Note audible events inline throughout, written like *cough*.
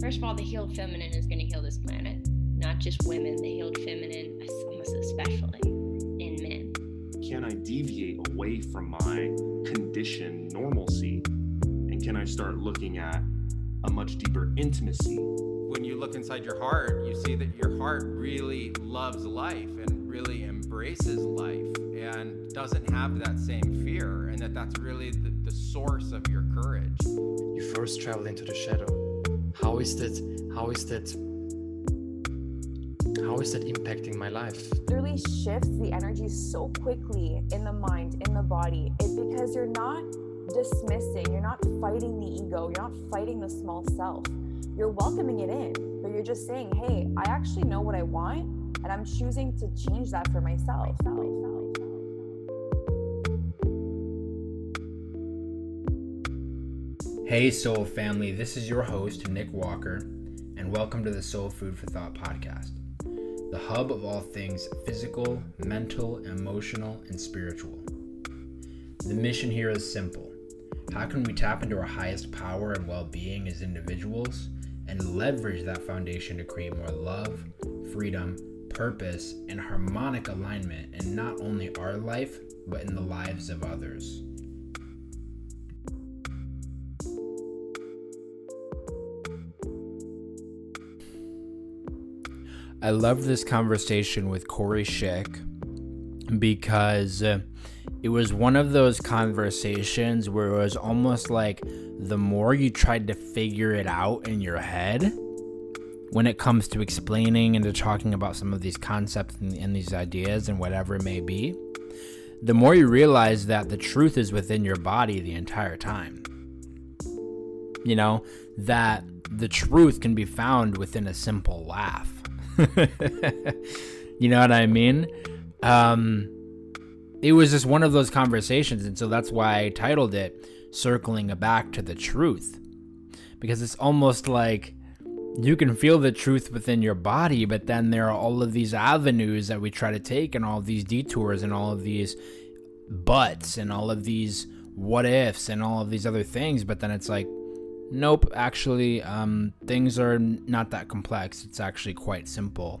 First of all, the healed feminine is going to heal this planet, not just women. The healed feminine, almost especially in men. Can I deviate away from my conditioned normalcy? And can I start looking at a much deeper intimacy? When you look inside your heart, you see that your heart really loves life and really embraces life and doesn't have that same fear, and that that's really the, the source of your courage. You first travel into the shadow how is that how is that how is that impacting my life It really shifts the energy so quickly in the mind in the body it because you're not dismissing you're not fighting the ego you're not fighting the small self you're welcoming it in but you're just saying hey i actually know what i want and i'm choosing to change that for myself, myself. Hey, Soul family, this is your host, Nick Walker, and welcome to the Soul Food for Thought podcast, the hub of all things physical, mental, emotional, and spiritual. The mission here is simple how can we tap into our highest power and well being as individuals and leverage that foundation to create more love, freedom, purpose, and harmonic alignment in not only our life, but in the lives of others? I love this conversation with Corey Schick because uh, it was one of those conversations where it was almost like the more you tried to figure it out in your head when it comes to explaining and to talking about some of these concepts and, and these ideas and whatever it may be, the more you realize that the truth is within your body the entire time. You know, that the truth can be found within a simple laugh *laughs* you know what I mean? Um, it was just one of those conversations, and so that's why I titled it "Circling Back to the Truth," because it's almost like you can feel the truth within your body, but then there are all of these avenues that we try to take, and all of these detours, and all of these buts, and all of these what ifs, and all of these other things. But then it's like, Nope, actually, um, things are not that complex. It's actually quite simple.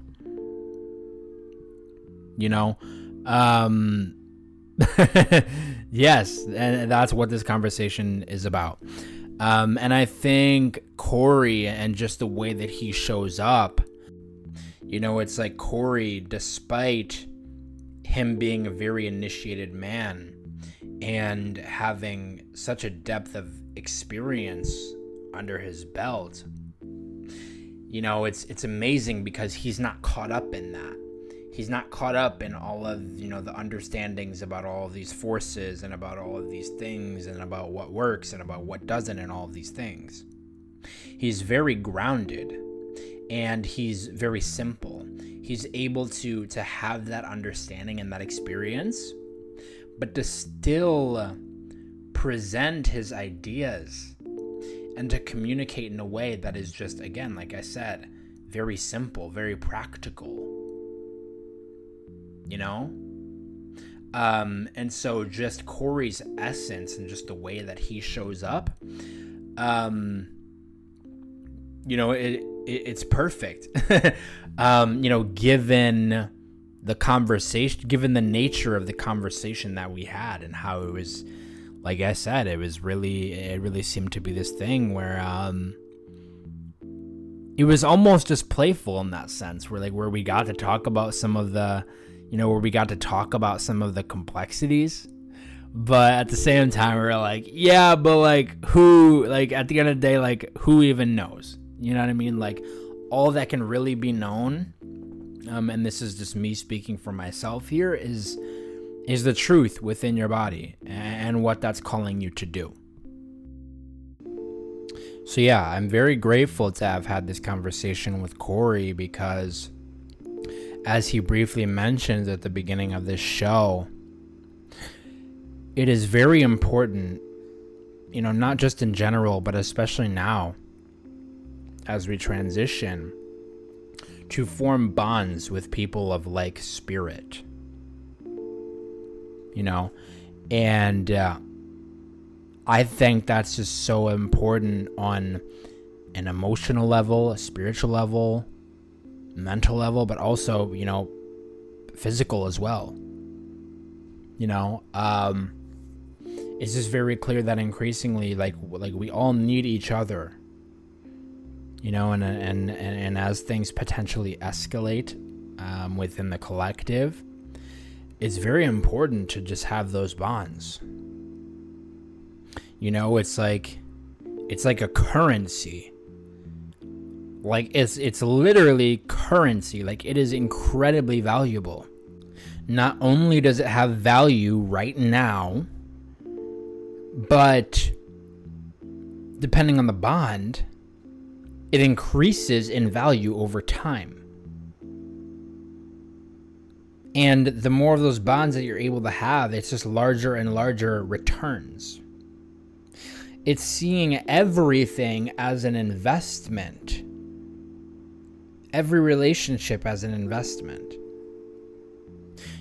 You know? Um, *laughs* yes, and that's what this conversation is about. Um, and I think Corey and just the way that he shows up, you know, it's like Corey, despite him being a very initiated man and having such a depth of experience under his belt you know it's it's amazing because he's not caught up in that. He's not caught up in all of you know the understandings about all of these forces and about all of these things and about what works and about what doesn't and all of these things. He's very grounded and he's very simple. He's able to to have that understanding and that experience but to still present his ideas and to communicate in a way that is just, again, like I said, very simple, very practical. You know? Um, and so just Corey's essence and just the way that he shows up, um, you know, it, it it's perfect. *laughs* um, you know, given the conversation, given the nature of the conversation that we had and how it was, like I said, it was really, it really seemed to be this thing where, um, it was almost just playful in that sense, where like where we got to talk about some of the, you know, where we got to talk about some of the complexities, but at the same time, we are like, yeah, but like who, like at the end of the day, like who even knows? You know what I mean? Like all that can really be known um, and this is just me speaking for myself here, is is the truth within your body and what that's calling you to do. So yeah, I'm very grateful to have had this conversation with Corey because as he briefly mentioned at the beginning of this show, it is very important, you know, not just in general, but especially now as we transition to form bonds with people of like spirit. You know, and uh, I think that's just so important on an emotional level, a spiritual level, mental level, but also, you know, physical as well. You know, um it's just very clear that increasingly like like we all need each other. You know, and and and, and as things potentially escalate um, within the collective, it's very important to just have those bonds. You know, it's like it's like a currency. Like it's it's literally currency. Like it is incredibly valuable. Not only does it have value right now, but depending on the bond, it increases in value over time. And the more of those bonds that you're able to have, it's just larger and larger returns. It's seeing everything as an investment, every relationship as an investment.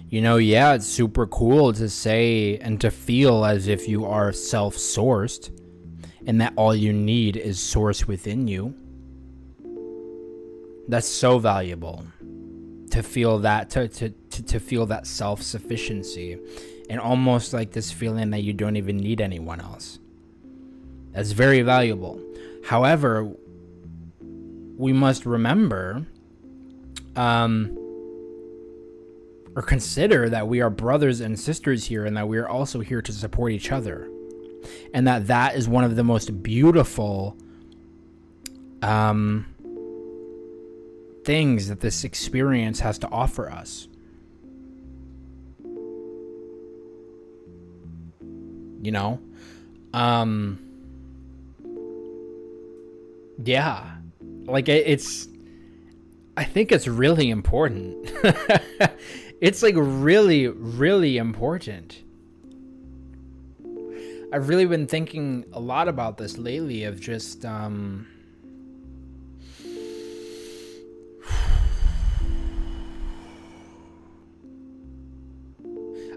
You know, yeah, it's super cool to say and to feel as if you are self sourced and that all you need is source within you. That's so valuable to feel that to, to, to, to feel that self-sufficiency and almost like this feeling that you don't even need anyone else. That's very valuable. However we must remember um or consider that we are brothers and sisters here and that we are also here to support each other. And that that is one of the most beautiful um things that this experience has to offer us. You know? Um Yeah. Like it's I think it's really important. *laughs* it's like really really important. I've really been thinking a lot about this lately of just um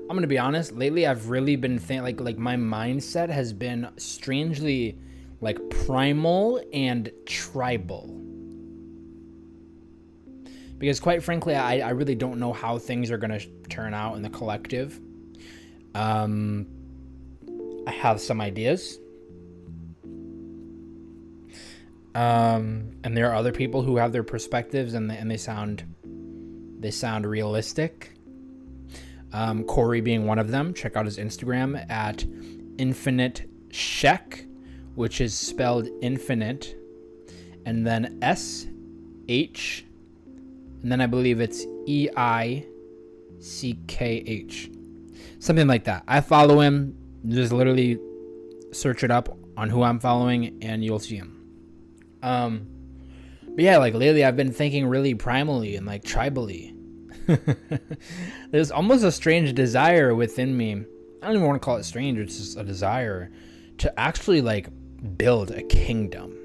I'm gonna be honest. Lately, I've really been thinking like like my mindset has been strangely like primal and tribal. Because quite frankly, I, I really don't know how things are gonna turn out in the collective. Um, I have some ideas. Um, and there are other people who have their perspectives and they, and they sound they sound realistic um, Corey being one of them. Check out his Instagram at Infinite Sheck, which is spelled infinite, and then S H, and then I believe it's E I C K H, something like that. I follow him. Just literally search it up on who I'm following, and you'll see him. Um, but yeah, like lately I've been thinking really primally and like tribally *laughs* There's almost a strange desire within me. I don't even want to call it strange, it's just a desire to actually like build a kingdom.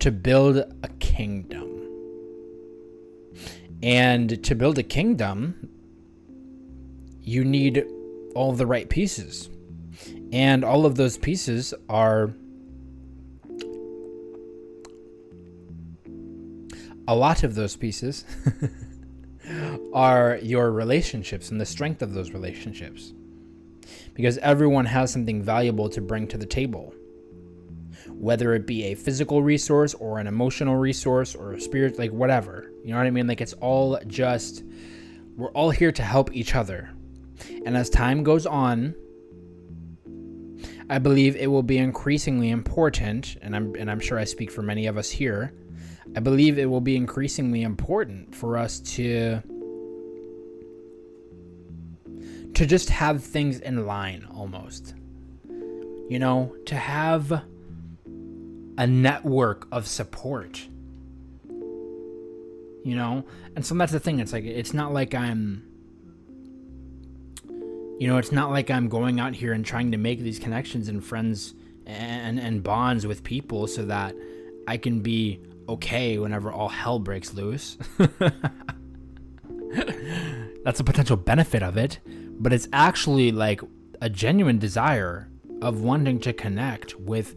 To build a kingdom. And to build a kingdom, you need all the right pieces. And all of those pieces are a lot of those pieces *laughs* are your relationships and the strength of those relationships. Because everyone has something valuable to bring to the table. Whether it be a physical resource or an emotional resource or a spirit, like whatever. You know what I mean? Like it's all just, we're all here to help each other. And as time goes on, I believe it will be increasingly important, and I'm, and I'm sure I speak for many of us here, I believe it will be increasingly important for us to to just have things in line almost. You know, to have a network of support. You know? And so that's the thing. It's like it's not like I'm you know, it's not like I'm going out here and trying to make these connections and friends and and bonds with people so that I can be okay whenever all hell breaks loose. *laughs* That's a potential benefit of it, but it's actually like a genuine desire of wanting to connect with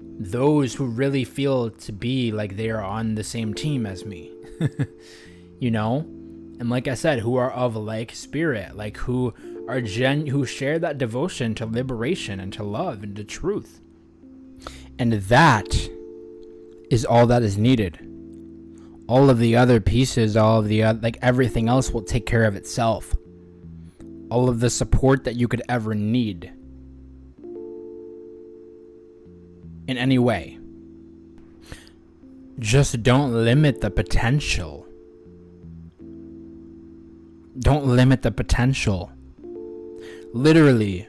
those who really feel to be like they are on the same team as me. *laughs* you know? And like I said, who are of like spirit, like who are gen who share that devotion to liberation and to love and to truth. And that is all that is needed. All of the other pieces, all of the uh, like everything else will take care of itself. All of the support that you could ever need in any way. Just don't limit the potential. Don't limit the potential. Literally,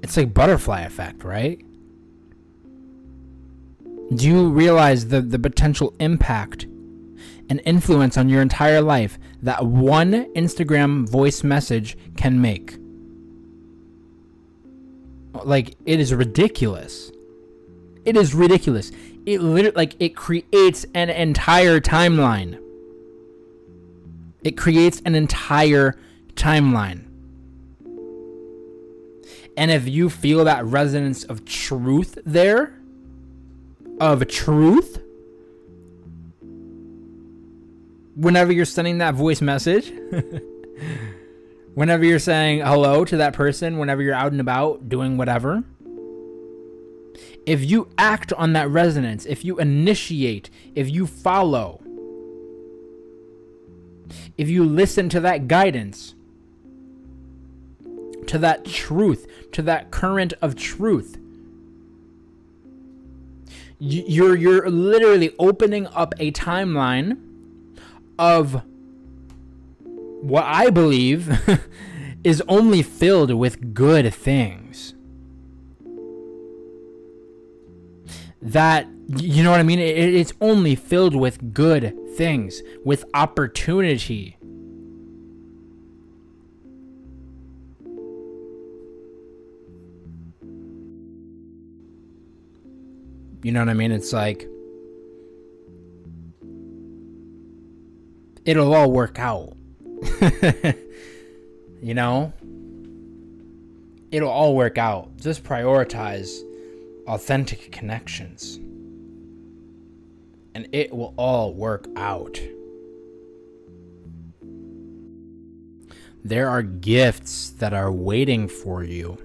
it's like butterfly effect, right? Do you realize the, the potential impact and influence on your entire life that one Instagram voice message can make? Like, it is ridiculous. It is ridiculous. It literally like it creates an entire timeline. It creates an entire timeline. And if you feel that resonance of truth there, of truth, whenever you're sending that voice message, *laughs* whenever you're saying hello to that person, whenever you're out and about doing whatever, if you act on that resonance, if you initiate, if you follow, if you listen to that guidance, to that truth, to that current of truth, you're you're literally opening up a timeline of what I believe *laughs* is only filled with good things. that you know what I mean? It, it's only filled with good things, with opportunity. You know what I mean? It's like it'll all work out. *laughs* you know? It'll all work out. Just prioritize authentic connections. And it will all work out. There are gifts that are waiting for you.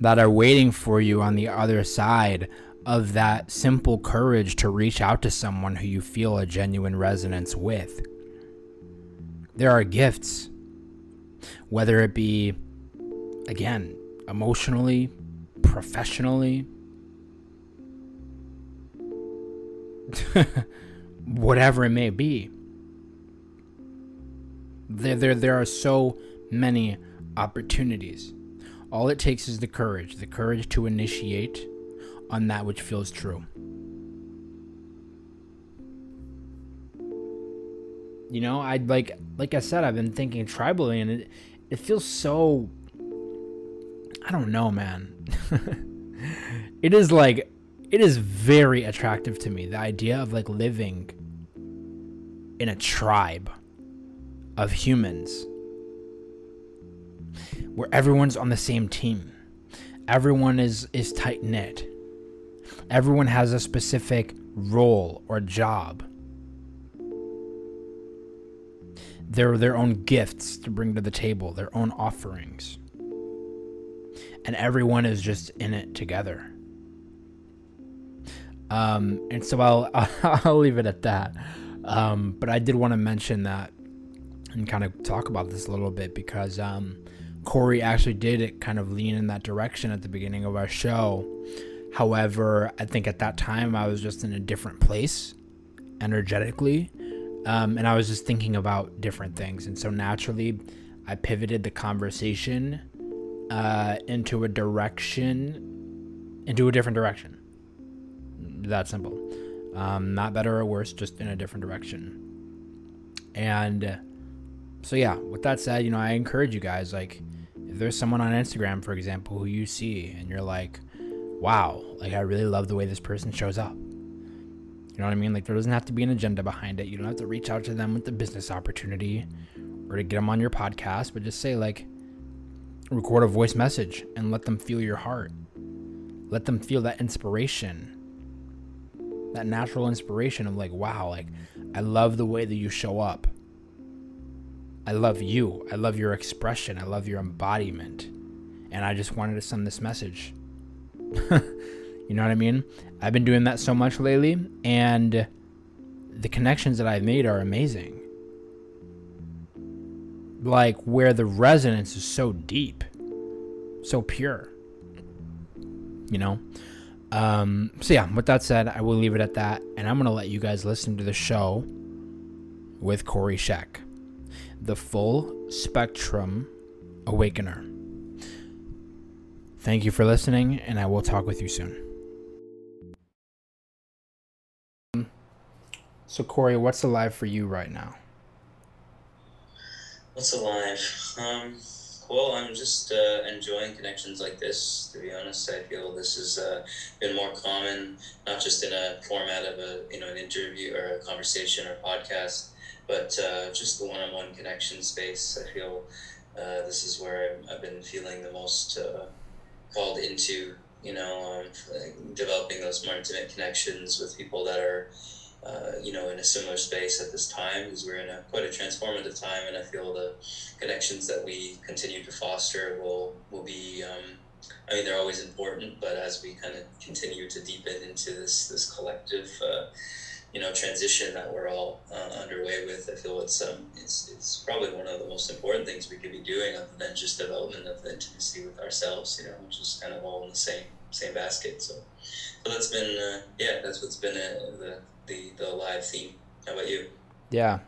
That are waiting for you on the other side of that simple courage to reach out to someone who you feel a genuine resonance with. There are gifts, whether it be, again, emotionally, professionally, *laughs* whatever it may be. There, there, there are so many opportunities. All it takes is the courage, the courage to initiate on that which feels true. You know, I like like I said, I've been thinking tribally, and it it feels so I don't know, man. *laughs* it is like it is very attractive to me the idea of like living in a tribe of humans where everyone's on the same team. Everyone is is tight knit. Everyone has a specific role or job. Their their own gifts to bring to the table, their own offerings and everyone is just in it together. Um, and so I'll *laughs* I'll leave it at that. Um, but I did want to mention that and kind of talk about this a little bit because um, Corey actually did kind of lean in that direction at the beginning of our show. However, I think at that time I was just in a different place energetically, um, and I was just thinking about different things, and so naturally, I pivoted the conversation uh, into a direction, into a different direction. That simple. Um, not better or worse, just in a different direction. And so, yeah, with that said, you know, I encourage you guys, like, if there's someone on Instagram, for example, who you see and you're like, wow, like, I really love the way this person shows up. You know what I mean? Like, there doesn't have to be an agenda behind it. You don't have to reach out to them with the business opportunity or to get them on your podcast, but just say like record a voice message and let them feel your heart. Let them feel that inspiration. That natural inspiration of like, wow, like I love the way that you show up. I love you. I love your expression. I love your embodiment. And I just wanted to send this message. *laughs* you know what I mean? I've been doing that so much lately, and the connections that I've made are amazing. Like where the resonance is so deep, so pure. You know? Um, so, yeah, with that said, I will leave it at that, and I'm going to let you guys listen to the show with Corey Scheck, the full spectrum awakener. Thank you for listening, and I will talk with you soon. So, Corey, what's alive for you right now? What's alive? Um, well, I'm just uh, enjoying connections like this. To be honest, I feel this has uh, been more common, not just in a format of a you know an interview or a conversation or podcast, but uh, just the one-on-one connection space. I feel uh, this is where I've, been feeling the most uh, called into. You know, um, developing those more intimate connections with people that are uh, you know, in a similar space at this time because we're in a quite a transformative time, and I feel the connections that we continue to foster will will be. Um, I mean, they're always important, but as we kind of continue to deepen into this this collective, uh, you know, transition that we're all uh, underway with, I feel it's um it's it's probably one of the most important things we could be doing, other than just development of the intimacy with ourselves, you know, which is kind of all in the same same basket. So, so that's been uh, yeah, that's what's been uh, the the the live theme. How about you? Yeah,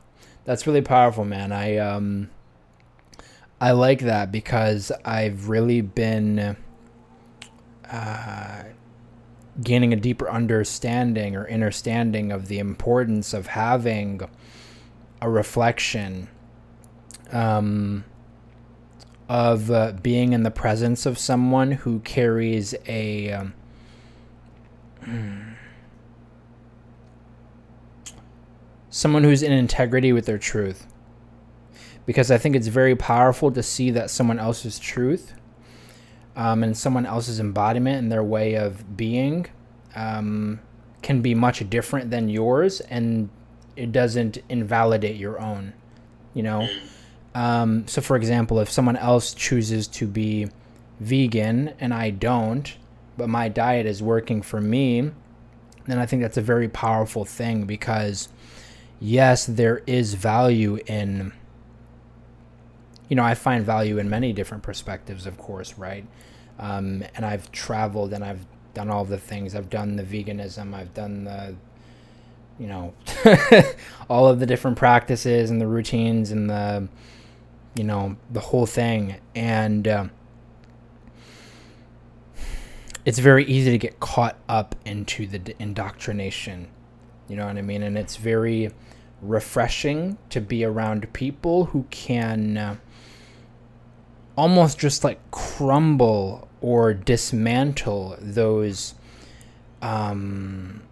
that's really powerful, man. I um, I like that because I've really been uh, gaining a deeper understanding or understanding of the importance of having a reflection um, of uh, being in the presence of someone who carries a um, *clears throat* someone who's in integrity with their truth. Because I think it's very powerful to see that someone else's truth um, and someone else's embodiment and their way of being um, can be much different than yours, and it doesn't invalidate your own. You know? Um, so, for example, if someone else chooses to be vegan and I don't, but my diet is working for me, then I think that's a very powerful thing because yes, there is value in, you know, I find value in many different perspectives, of course, right? Um, and I've traveled and I've done all the things. I've done the veganism, I've done the, you know, *laughs* all of the different practices and the routines and the, you know, the whole thing. And, uh, it's very easy to get caught up into the indoctrination. You know what I mean? And it's very refreshing to be around people who can uh, almost just like crumble or dismantle those um,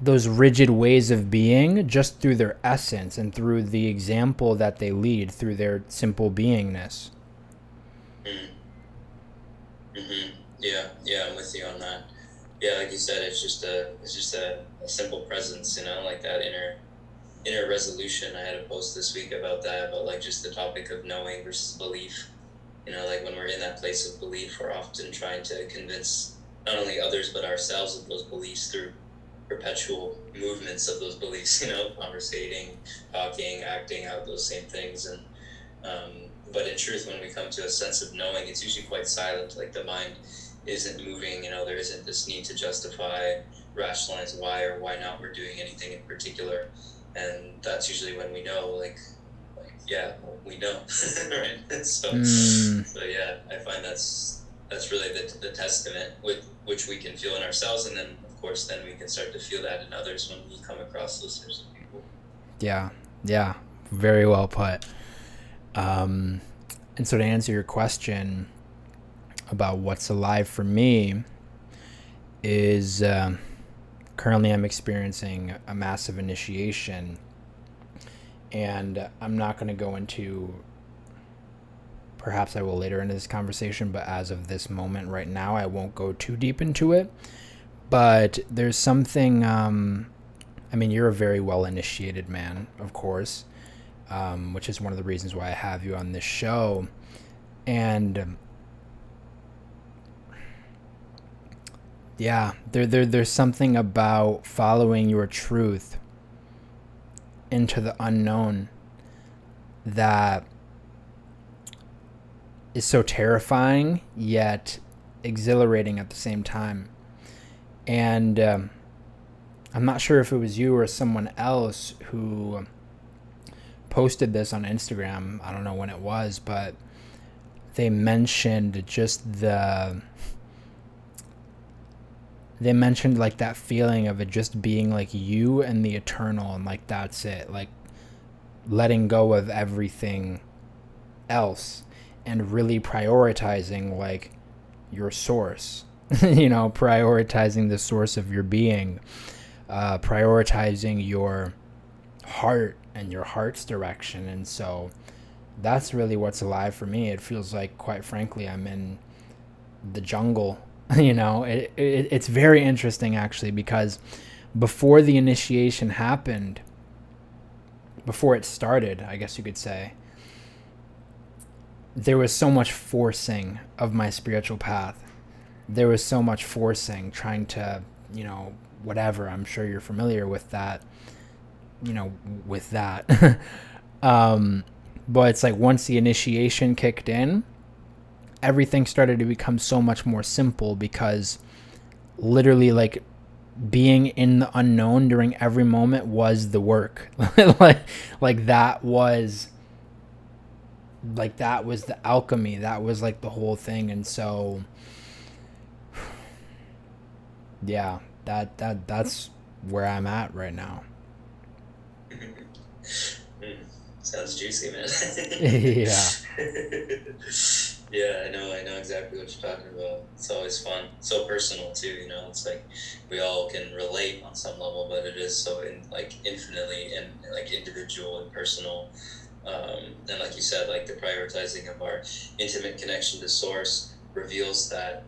those rigid ways of being just through their essence and through the example that they lead through their simple beingness. Mm-hmm. Yeah, yeah, I'm with you on that. Yeah, like you said, it's just a it's just a, a simple presence, you know, like that inner inner resolution. I had a post this week about that, about like just the topic of knowing versus belief. You know, like when we're in that place of belief, we're often trying to convince not only others but ourselves of those beliefs through perpetual movements of those beliefs. *laughs* You know, conversating, talking, acting out those same things, and um, but in truth, when we come to a sense of knowing, it's usually quite silent. Like the mind isn't moving. You know, there isn't this need to justify, rationalize why or why not we're doing anything in particular and that's usually when we know like like yeah well, we know *laughs* right? So mm. so yeah i find that's that's really the, the testament with which we can feel in ourselves and then of course then we can start to feel that in others when we come across those sorts of people. Yeah yeah very well put. Um and so to answer your question about what's alive for me is um, currently I'm experiencing a massive initiation and I'm not going to go into. Perhaps I will later in this conversation, but as of this moment right now, I won't go too deep into it. But there's something. Um, I mean, you're a very well initiated man, of course, um, which is one of the reasons why I have you on this show. And yeah, there, there there's something about following your truth into the unknown that is so terrifying yet exhilarating at the same time. And um, I'm not sure if it was you or someone else who posted this on Instagram. I don't know when it was, but they mentioned just the they mentioned like that feeling of it just being like you and the eternal and like that's it like letting go of everything else and really prioritizing like your source *laughs* you know prioritizing the source of your being uh, prioritizing your heart and your heart's direction and so that's really what's alive for me. It feels like quite frankly i'm in the jungle *laughs* you know it, it, it's very interesting actually because before the initiation happened before it started i guess you could say there was so much forcing of my spiritual path. There was so much forcing trying to you know whatever i'm sure you're familiar with that you know with that. *laughs* Um but it's like once the initiation kicked in everything started to become so much more simple because literally like being in the unknown during every moment was the work. *laughs* Like like that was like that was the alchemy. That was like the whole thing. And so *sighs* yeah that that that's where i'm at right now. *laughs* Mm, sounds juicy, man. *laughs* yeah yeah, I know. I know exactly what you're talking about. It's always fun, so personal too. You know, it's like we all can relate on some level, but it is so in, like infinitely and like individual and personal. Um, and like you said, like the prioritizing of our intimate connection to source reveals that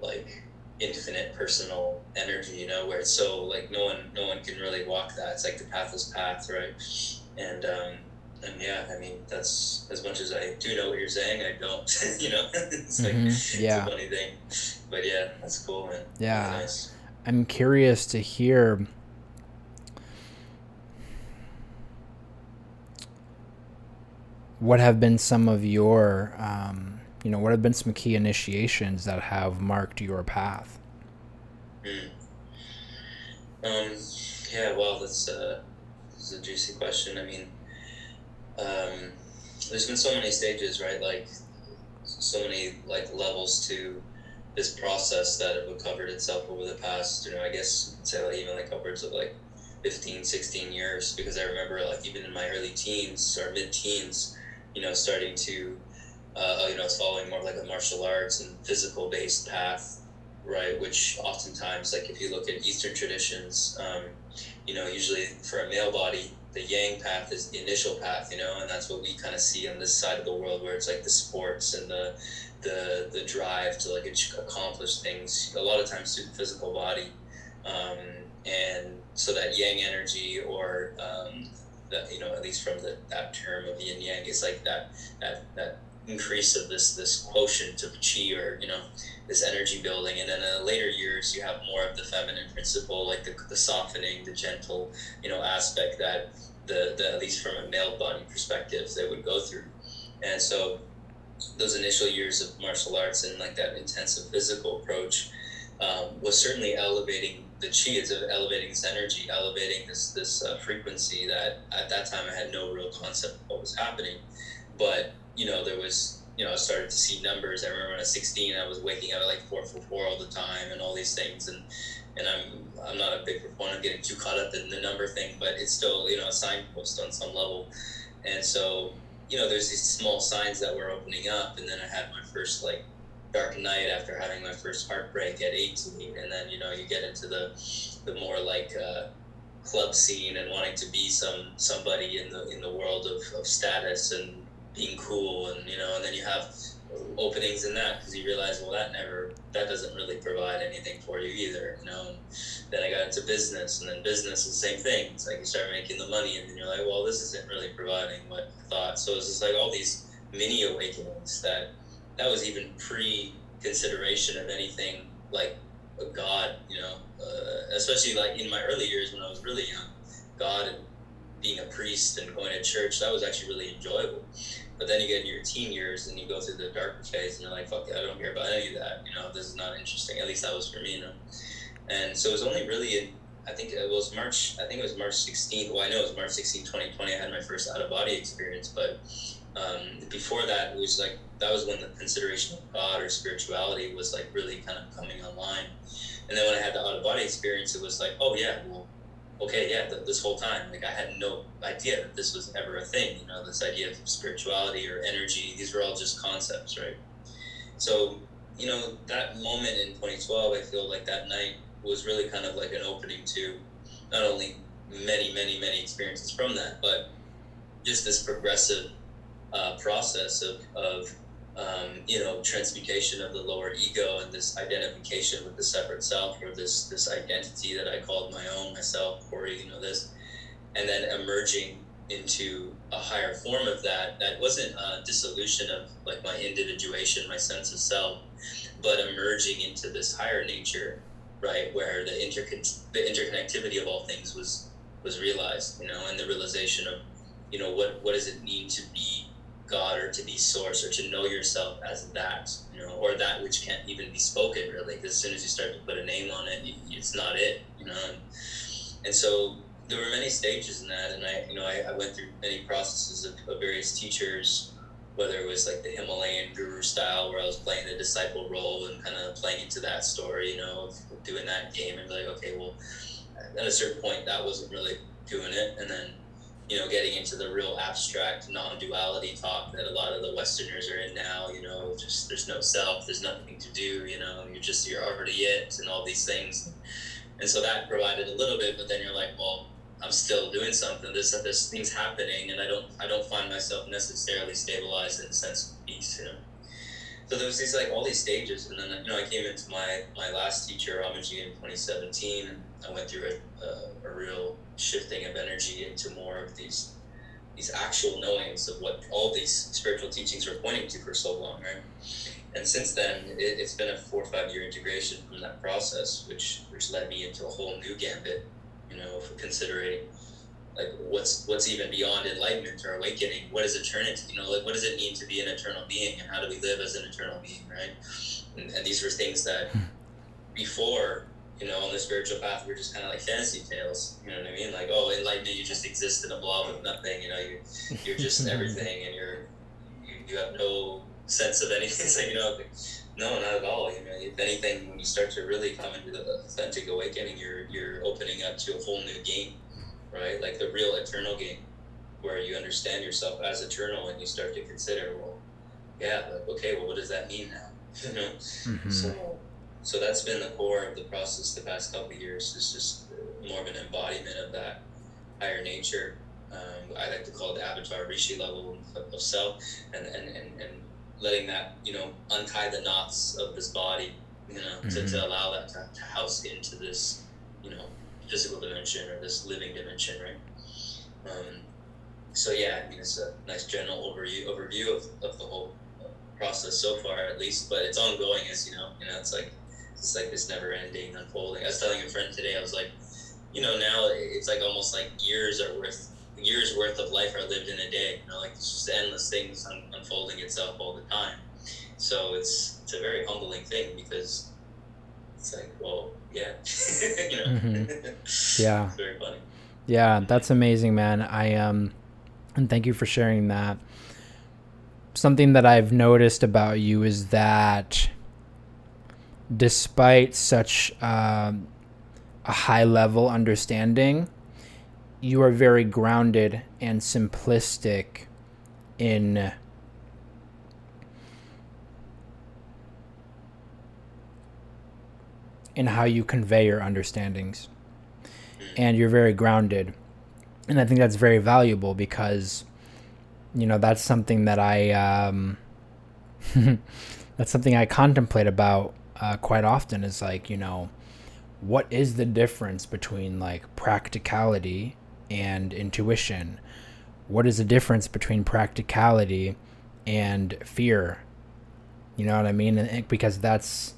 like infinite personal energy. You know, where it's so like no one no one can really walk that. It's like the pathless path, right? And um, and yeah, I mean that's as much as I do know what you're saying, I don't. *laughs* you know, *laughs* it's like Mhm, yeah. it's a funny thing, but yeah, that's cool, man. Yeah. Nice. I'm curious to hear what have been some of your, um, you know, what have been some key initiations that have marked your path? Mm. Um, yeah, well, that's uh, this is a juicy question. I mean, um, there's been so many stages, right? Like, so many like levels to this process that have recovered itself over the past, you know, I guess say like even like upwards of like 15, 16 years. Because I remember like even in my early teens or mid teens, you know, starting to, uh, you know, following more like a martial arts and physical based path right? Which oftentimes, like if you look at Eastern traditions, um, you know, usually for a male body, the yang path is the initial path, you know, and that's what we kind of see on this side of the world, where it's like the sports and the the the drive to like accomplish things. A lot of times through the physical body, um, and so that yang energy, or um, that you know, at least from the that term of yin yang, is like that that that increase of this this quotient of chi or you know this energy building. And then in the later years you have more of the feminine principle like the, the softening the gentle you know aspect that the, the at least from a male body perspective they would go through. And so those initial years of martial arts and like that intensive physical approach um, was certainly elevating the chi is of elevating this energy elevating this this uh, frequency that at that time i had no real concept of what was happening. But you know there was you know, I started to see numbers. I remember when I was 16, I was waking up at like four for four all the time and all these things. And, and I'm, I'm not a big proponent of getting too caught up in the number thing, but it's still, you know, a signpost on some level. And so, you know, there's these small signs that were opening up. And then I had my first like dark night after having my first heartbreak at 18. And then, you know, you get into the, the more like, uh, club scene and wanting to be some somebody in the in the world of, of status and being cool and you know and then you have openings in that because you realize well that never that doesn't really provide anything for you either you know and then i got into business and then business is the same thing. It's like you start making the money and then you're like well this isn't really providing what i thought. So it's just like all these mini awakenings that that was even pre consideration of anything like a god you know uh, especially like in my early years when i was really young god and being a priest and going to church that was actually really enjoyable but then you get in your teen years and you go through the darker phase and you're like, fuck I don't care about any of that. You know, this is not interesting. At least that was for me, you know. And so it was only really in, I think it was March, I think it was March 16th. Well, I know it was March 16, 2020. I had my first out of body experience. But um, before that, it was like, that was when the consideration of God or spirituality was like really kind of coming online. And then when I had the out of body experience, it was like, oh, yeah, well, okay, yeah, th- this whole time, like I had no idea that this was ever a thing. You know, this idea of spirituality or energy; these were all just concepts, right? So, you know, that moment in 2012, I feel like that night was really kind of like an opening to not only many, many, many experiences from that, but just this progressive uh, process of, of um, you know, transmutation of the lower ego and this identification with the separate self or this this identity that I called my own, myself, Corey, you know, this, and then emerging into a higher form of that. That wasn't a dissolution of like my individuation, my sense of self, but emerging into this higher nature, right, where the intercon- the interconnectivity of all things was was realized, you know, and the realization of, you know, what what does it mean to be God or to be source or to know yourself as that, you know, or that which can't even be spoken really. Because as soon as you start to put a name on it, it's not it, you know. And, and so there were many stages in that, and I, you know, I, I went through many processes of, of, various teachers, whether it was like the Himalayan guru style, where I was playing the disciple role and kind of playing into that story, you know, doing that game, and like, okay, well, at a certain point, that wasn't really doing it, and then you know, getting into the real abstract non-duality talk that a lot of the Westerners are in now. You know, just there's no self, there's nothing to do. You know, you're just you're already it, and all these things. And so that provided a little bit, but then you're like, well, I'm still doing something. There's there's things happening, and I don't I don't find myself necessarily stabilized in a sense of peace. You know. So there was these like all these stages, and then you know I came into my my last teacher Amaji in 2017, and I went through a, a, a real shifting of energy into more of these these actual knowings of what all these spiritual teachings were pointing to for so long, right? And since then, it, has been a four or five year integration from that process, which which led me into a whole new gambit, you know, for considering like what's what's even beyond enlightenment or awakening. What is eternity? You know, like what does it mean to be an eternal being, and how do we live as an eternal being, right? And, and these were things that hmm. before you know, on the spiritual path, we're just kind of like fantasy tales. You know what I mean? Like, oh, enlightenment, you just exist in a blob of nothing. You know, you you're just *laughs* everything, and you're you, you have no sense of anything. It's *laughs* like, you know, no, not at all. You know, if anything, when you start to really come into the authentic awakening, you're you're opening up to a whole new game, right? Like the real eternal game, where you understand yourself as eternal, and you start to consider, well, yeah, like, okay, well, what does that mean now? *laughs* You know, mm-hmm. so so that's been the core of the process the past couple of years is just more of an embodiment of that higher nature um, i like to call it the avatar rishi level of, of self and, and, and, and letting that you know untie the knots of this body you know mm-hmm. to, to mm-hmm. allow that to, to house into this you know physical dimension or this living dimension right um, so yeah i mean it's a nice general overview overview of, of the whole process so far at least but it's ongoing as you know you know it's like it's like this never ending unfolding. I was telling a friend today, I was like, you know, now it's like almost like years are worth years worth of life are lived in a day. You know, like it's just endless things un- unfolding itself all the time. So it's it's a very humbling thing because it's like, well, yeah, *laughs* you know, mm-hmm. *laughs* yeah, it's very funny. Yeah, that's amazing, man. I um, and thank you for sharing that. Something that I've noticed about you is that despite such um, a high level understanding, you are very grounded and simplistic in in how you convey your understandings. and you're very grounded. And I think that's very valuable because, you know, that's something that I, um, *laughs* that's something I contemplate about uh, quite often is like, you know, what is the difference between like practicality and intuition? What is the difference between practicality and fear? You know what I mean? And because that's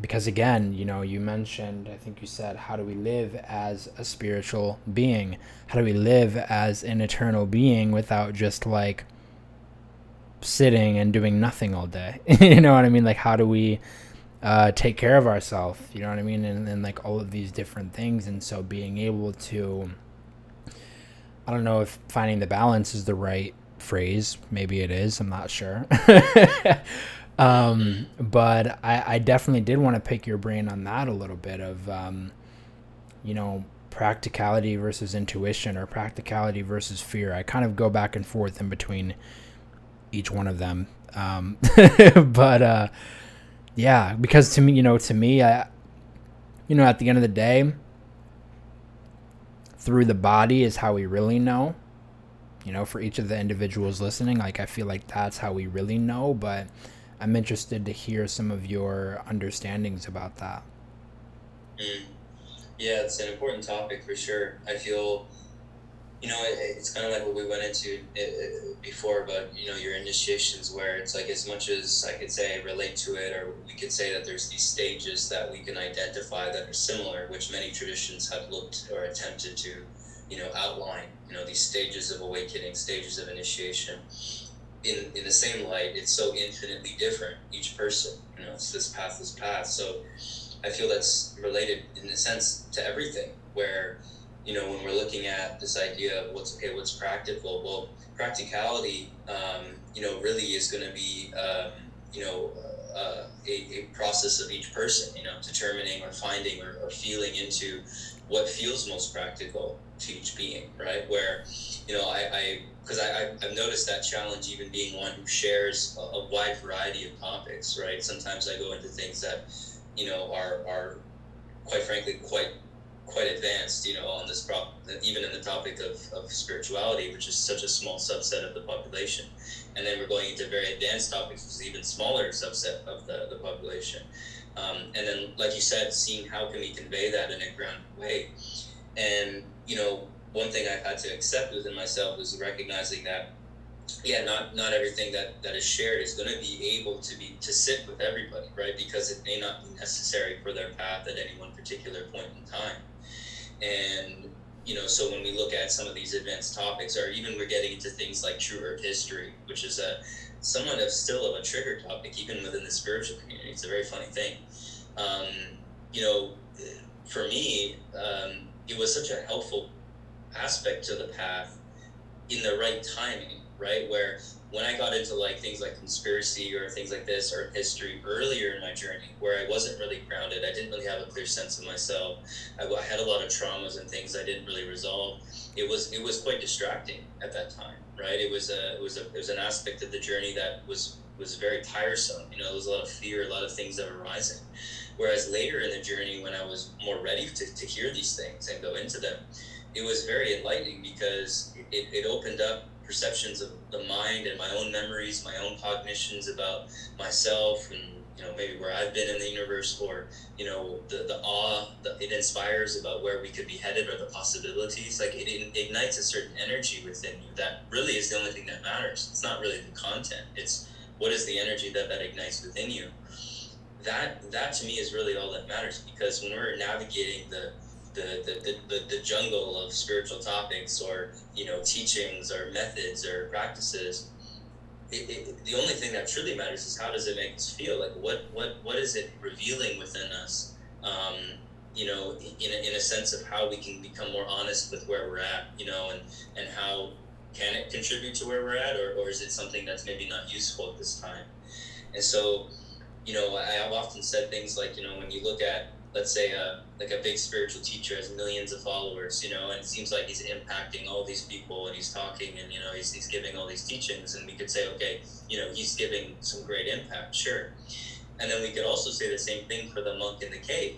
because again, you know, you mentioned, I think you said, how do we live as a spiritual being? How do we live as an eternal being without just like sitting and doing nothing all day? *laughs* you know what I mean? Like, how do we uh, take care of ourselves? You know what I mean? And, and like all of these different things. And so being able to, I don't know if finding the balance is the right phrase. Maybe it is. I'm not sure. *laughs* Um, but I, I definitely did want to pick your brain on that a little bit of, um, you know, practicality versus intuition or practicality versus fear. I kind of go back and forth in between each one of them. Um, *laughs* but, uh, yeah, because to me, you know, to me, I, you know, at the end of the day, through the body is how we really know. You know, for each of the individuals listening, like I feel like that's how we really know, but I'm interested to hear some of your understandings about that. Mm. Yeah, it's an important topic for sure. I feel, you know, it, it's kind of like what we went into it, it, before about, you know, your initiations, where it's like as much as I could say relate to it, or we could say that there's these stages that we can identify that are similar, which many traditions have looked or attempted to, you know, outline, you know, these stages of awakening, stages of initiation in in the same light, it's so infinitely different each person. You know, it's this path, this path. So I feel that's related in a sense to everything. Where you know when we're looking at this idea of what's okay, what's practical. Well, practicality, um, you know, really is going to be um, you know. Uh, a, a process of each person, you know, determining or finding or, or feeling into what feels most practical to each being, right? Where, you know, I, I because I, I've noticed that challenge even being one who shares a, a, wide variety of topics, right? Sometimes I go into things that, you know, are, are quite frankly quite quite advanced, you know, on this prop, even in the topic of, of spirituality, which is such a small subset of the population. And then we're going into very advanced topics, which is even smaller subset of the, the population. Um, and then, like you said, seeing how can we convey that in a grounded way. And, you know, one thing I've had to accept within myself is recognizing that yeah, not not everything that that is shared is going to be able to be to sit with everybody, right? Because it may not be necessary for their path at any one particular point in time. And you know, so when we look at some of these advanced topics, or even we're getting into things like true earth history, which is a somewhat of still of a trigger topic, even within the spiritual community. It's a very funny thing. Um, you know, for me, um, it was such a helpful aspect to the path in the right timing, right? Where when I got into like things like conspiracy or things like this or history earlier in my journey, where I wasn't really grounded, I didn't really have a clear sense of myself. I, had a lot of traumas and things I didn't really resolve. It was it was quite distracting at that time, right? It was a it was a it was an aspect of the journey that was was very tiresome. You know, there was a lot of fear, a lot of things that were rising. Whereas later in the journey, when I was more ready to, to hear these things and go into them, it was very enlightening because it, it opened up perceptions of the mind and my own memories, my own cognitions about myself and you know maybe where I've been in the universe or you know the, the awe that it inspires about where we could be headed or the possibilities. Like it, it ignites a certain energy within you that really is the only thing that matters. It's not really the content. It's what is the energy that that ignites within you. That that to me is really all that matters because when we're navigating the the, the, the, the jungle of spiritual topics or you know teachings or methods or practices it, it, the only thing that truly matters is how does it make us feel? Like what what what is it revealing within us? Um, you know in a, in a sense of how we can become more honest with where we're at you know and and how can it contribute to where we're at or, or is it something that's maybe not useful at this time? And so you know I, have often said things like you know when you look at let's say a like a big spiritual teacher has millions of followers, you know, and it seems like he's impacting all these people and he's talking and you know he's, he's giving all these teachings and we could say okay, you know, he's giving some great impact, sure. And then we could also say the same thing for the monk in the cave.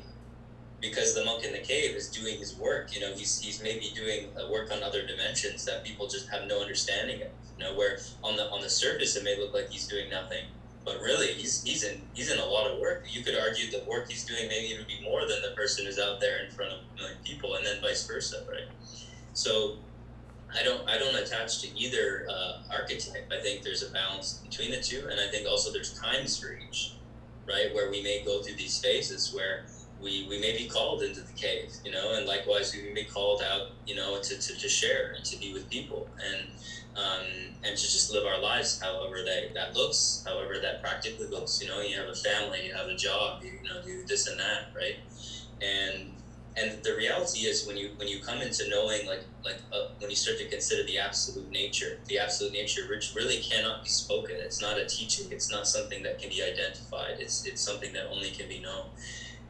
because the monk in the cave is doing his work. You know, he's he's maybe doing uh, work on other dimensions that people just have no understanding of. You know, where on the on the surface it may look like he's doing nothing, but really he's he's in he's in a lot of work. You could argue the work he's doing maybe even be more than the person who's out there in front of a million people, and then vice versa, right? So I don't I don't attach to either uh, archetype. I think there's a balance between the two, and I think also there's times for each, right? Where we may go through these phases where we, we may be called into the cave, you know, and likewise we may be called out, you know, to, to, to share and to be with people and um, and to just live our lives however that, that looks, however that practically looks. You know, you have a family, you have a job, you, you know, do this and that, right? And and the reality is when you when you come into knowing like like uh, when you start to consider the absolute nature the absolute nature which really cannot be spoken. It's not a teaching. It's not something that can be identified. It's it's something that only can be known.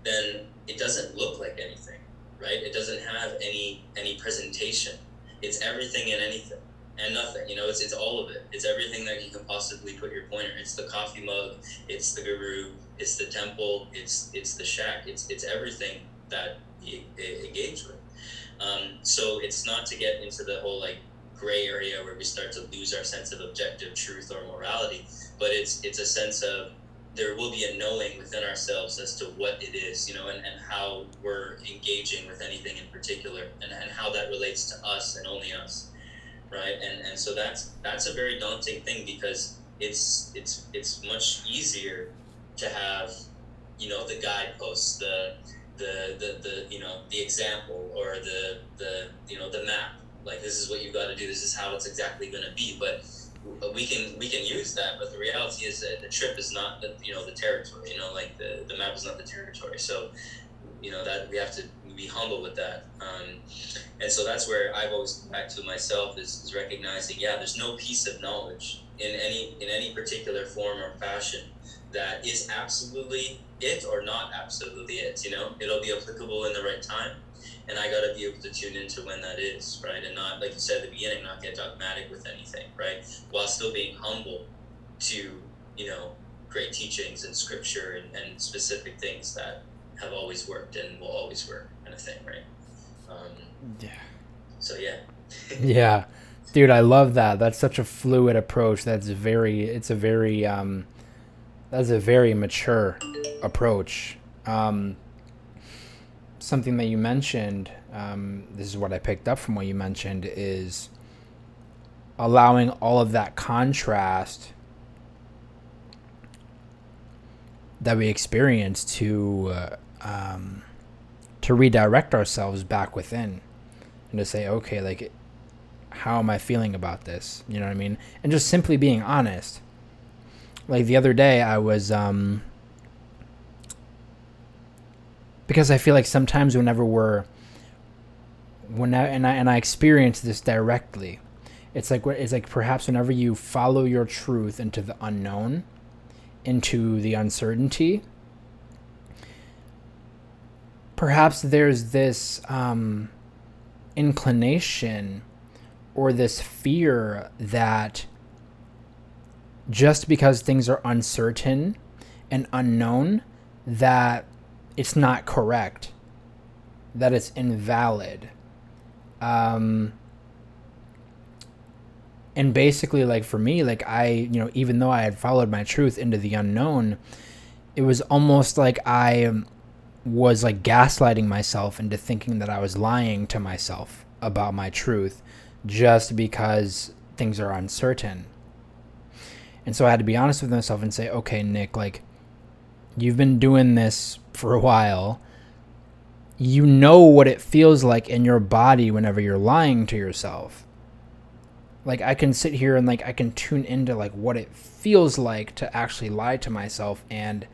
Then it doesn't look like anything right? It doesn't have any any presentation. It's everything and anything and nothing you know it's, it's all of it it's everything that you can possibly put your pointer it's the coffee mug it's the guru it's the temple it's it's the shack it's it's everything that you engage with. Um, so it's not to get into the whole like gray area where we start to lose our sense of objective truth or morality, but it's it's a sense of there will be a knowing within ourselves as to what it is, you know, and, and how we're engaging with anything in particular and, and how that relates to us and only us. Right. And and so that's that's a very daunting thing because it's it's it's much easier to have, you know, the guideposts, the the, the, the you know the example or the the you know the map. Like this is what you've got to do. This is how it's exactly going to be. But we can we can use that but the reality is that the trip is not the you know the territory you know like the the map is not the territory. So you know that we have to be humble with that um, and so that's where i've always come back to myself is, is recognizing yeah there's no piece of knowledge in any in any particular form or fashion that is absolutely it or not absolutely it. You know, it'll be applicable in the right time, and I got to be able to tune into when that is, right? And not, like you said at the beginning, not get dogmatic with anything, right? While still being humble to, you know, great teachings and scripture and, and specific things that have always worked and will always work, of thing, right? Um, yeah. So yeah. *laughs* yeah, dude, I love that. That's such a fluid approach. That's very. It's a very. um that's a very mature approach. Um, something that you mentioned, um, this is what I picked up from what you mentioned, is allowing all of that contrast that we experience to uh, um, to redirect ourselves back within and to say, okay, like, how am I feeling about this? You know what I mean? And just simply being honest like the other day I was um because I feel like sometimes whenever we're when I, and I and I experience this directly it's like it's like perhaps whenever you follow your truth into the unknown into the uncertainty perhaps there's this um, inclination or this fear that just because things are uncertain and unknown that it's not correct, that it's invalid. Um, and basically, like for me, like I, you know, even though I had followed my truth into the unknown, it was almost like I was like gaslighting myself into thinking that I was lying to myself about my truth just because things are uncertain. And so I had to be honest with myself and say, okay, Nick, like, you've been doing this for a while. You know what it feels like in your body whenever you're lying to yourself. Like, I can sit here and, like, I can tune into, like, what it feels like to actually lie to myself. And,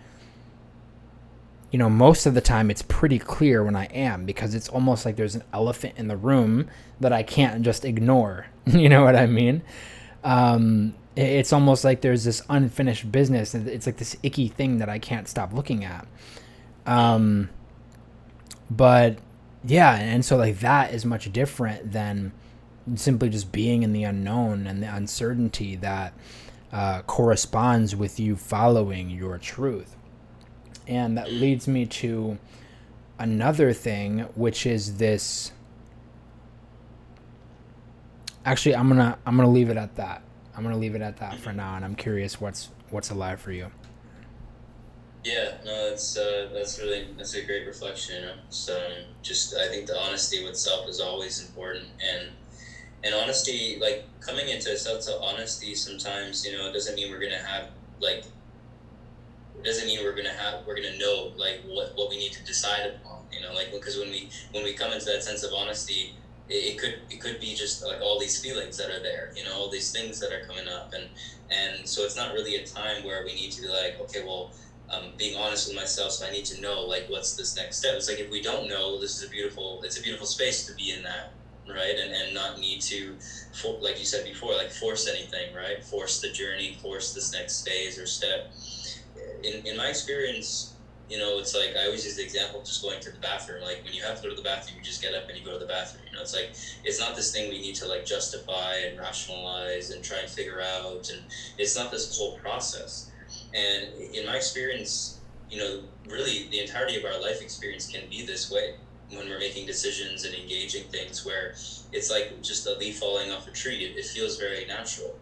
you know, most of the time it's pretty clear when I am because it's almost like there's an elephant in the room that I can't just ignore. *laughs* you know what I mean? Um, it's almost like there's this unfinished business. It's like this icky thing that I can't stop looking at. Um, but yeah, and so like that is much different than simply just being in the unknown and the uncertainty that uh, corresponds with you following your truth. And that leads me to another thing, which is this. Actually, I'm gonna I'm gonna leave it at that. I'm gonna leave it at that for now, and I'm curious what's what's alive for you. Yeah, no, that's uh, that's really that's a great reflection. You know, so um, just I think the honesty with self is always important, and and honesty, like coming into a self honesty, sometimes you know it doesn't mean we're gonna have like doesn't mean we're gonna have we're gonna know like what what we need to decide upon. You know, like because when we when we come into that sense of honesty, it, it could it could be just like all these feelings that are there. You know, all these things that are coming up, and and so it's not really a time where we need to be like, okay, well um, being honest with myself. So I need to know like what's this next step. It's like if we don't know, this is a beautiful. It's a beautiful space to be in that, right? And and not need to, for, like you said before, like force anything, right? Force the journey, force this next phase or step. In in my experience, you know, it's like I always use the example of just going to the bathroom. Like when you have to go to the bathroom, you just get up and you go to the bathroom. You know, it's like it's not this thing we need to like justify and rationalize and try and figure out, and it's not this whole process and in my experience, you know, really the entirety of our life experience can be this way when we're making decisions and engaging things where it's like just a leaf falling off a tree. It, it feels very natural,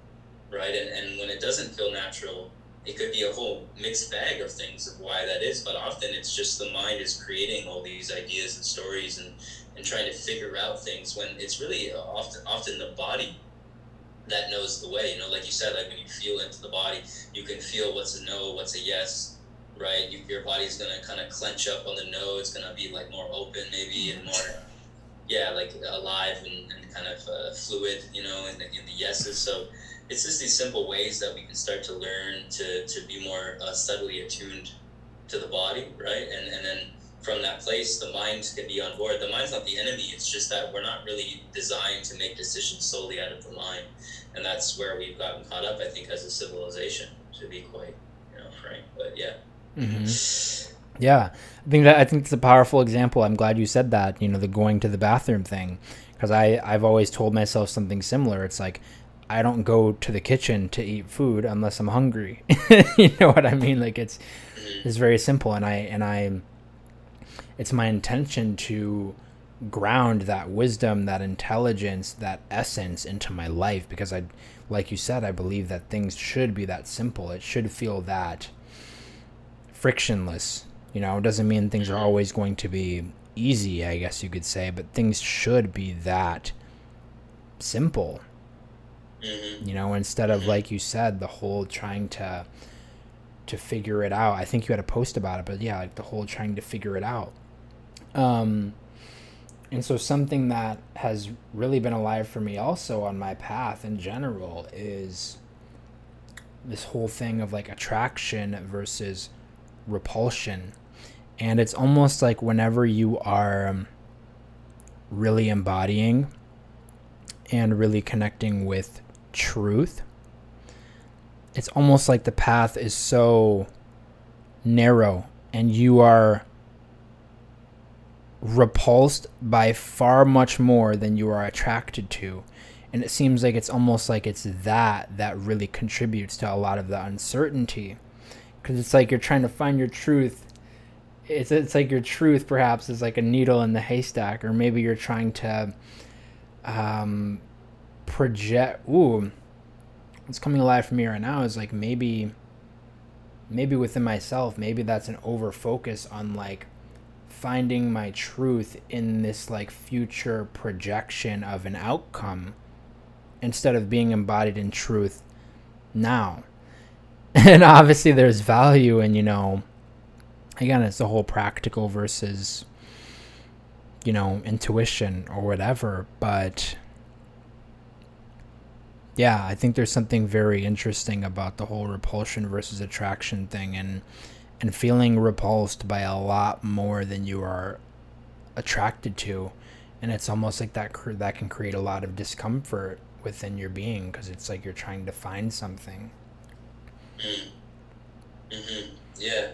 right? And, and when it doesn't feel natural, it could be a whole mixed bag of things of why that is. But often it's just the mind is creating all these ideas and stories and, and trying to figure out things when it's really often often the body that knows the way. You know, like you said, like when you feel into the body, you can feel what's a no, what's a yes, right? You, your body's gonna kind of clench up on the no. It's gonna be like more open, maybe, and more, yeah, like alive and, and kind of uh, fluid, you know, in the, in the yeses. So it's just these simple ways that we can start to learn to, to be more uh, subtly attuned to the body, right? And and then from that place, the mind can be on board. The mind's not the enemy. It's just that we're not really designed to make decisions solely out of the mind and that's where we've gotten caught up. I think as a civilization, to be quite you know frank. But yeah. Mm-hmm. *sighs* Yeah, I think that I think it's a powerful example. I'm glad you said that. You know, the going to the bathroom thing, because I I've always told myself something similar. It's like I don't go to the kitchen to eat food unless I'm hungry. *laughs* you know what I mean? Like it's mm-hmm. it's very simple, and I and I it's my intention to ground that wisdom, that intelligence, that essence into my life because I like you said, I believe that things should be that simple. It should feel that frictionless. You know, it doesn't mean things are always going to be easy, I guess you could say, but things should be that simple. Mm-hmm. You know, instead of like you said, the whole trying to to figure it out. I think you had a post about it, but yeah, like the whole trying to figure it out. Um and so, something that has really been alive for me also on my path in general is this whole thing of like attraction versus repulsion. And it's almost like whenever you are um, really embodying and really connecting with truth, it's almost like the path is so narrow and you are repulsed by far much more than you are attracted to. And it seems like it's almost like it's that that really contributes to a lot of the uncertainty. Because it's like you're trying to find your truth. It's, it's like your truth perhaps is like a needle in the haystack, or maybe you're trying to um, project. Ooh, what's coming alive for me right now is like maybe, maybe within myself, maybe that's an over focus on like finding my truth in this like future projection of an outcome instead of being embodied in truth now. *laughs* And obviously there's value in, you know, again, it's the whole practical versus you know, intuition or whatever, but yeah, I think there's something very interesting about the whole repulsion versus attraction thing and and feeling repulsed by a lot more than you are attracted to and it's almost like that that can create a lot of discomfort within your being because it's like you're trying to find something mm. mm-hmm. yeah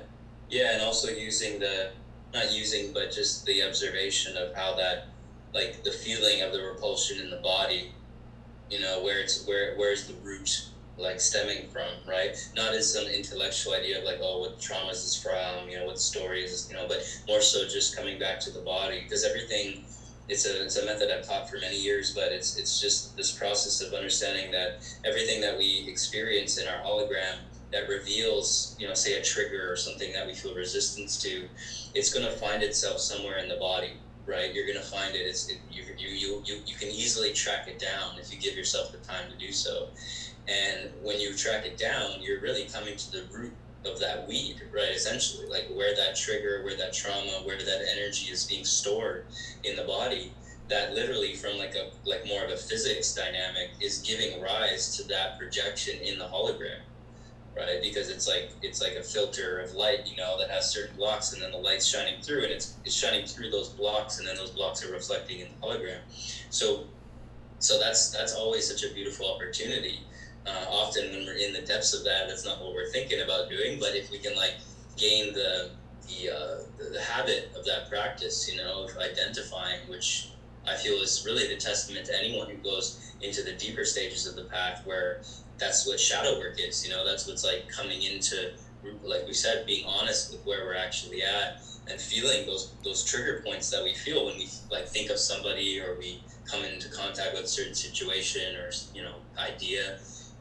yeah and also using the not using but just the observation of how that like the feeling of the repulsion in the body you know where it's where where's the root like stemming from, right? Not as some intellectual idea of like, oh, what trauma is this from, you know, what story is this, you know, but more so just coming back to the body because everything. It's a, it's a method I've taught for many years, but it's it's just this process of understanding that everything that we experience in our hologram that reveals, you know, say a trigger or something that we feel resistance to, it's going to find itself somewhere in the body, right? You're going to find it. It's it, you, you you you you can easily track it down if you give yourself the time to do so. And when you track it down, you're really coming to the root of that weed, right? Essentially, like where that trigger, where that trauma, where that energy is being stored in the body. That literally, from like a like more of a physics dynamic, is giving rise to that projection in the hologram, right? Because it's like it's like a filter of light, you know, that has certain blocks, and then the light's shining through, and it's it's shining through those blocks, and then those blocks are reflecting in the hologram. So, so that's that's always such a beautiful opportunity uh, often when we're in the depths of that, that's not what we're thinking about doing. But if we can like gain the the, uh, the, the habit of that practice, you know, of identifying, which I feel is really the testament to anyone who goes into the deeper stages of the path, where that's what shadow work is. You know, that's what's like coming into, like we said, being honest with where we're actually at and feeling those those trigger points that we feel when we like think of somebody or we come into contact with a certain situation or you know idea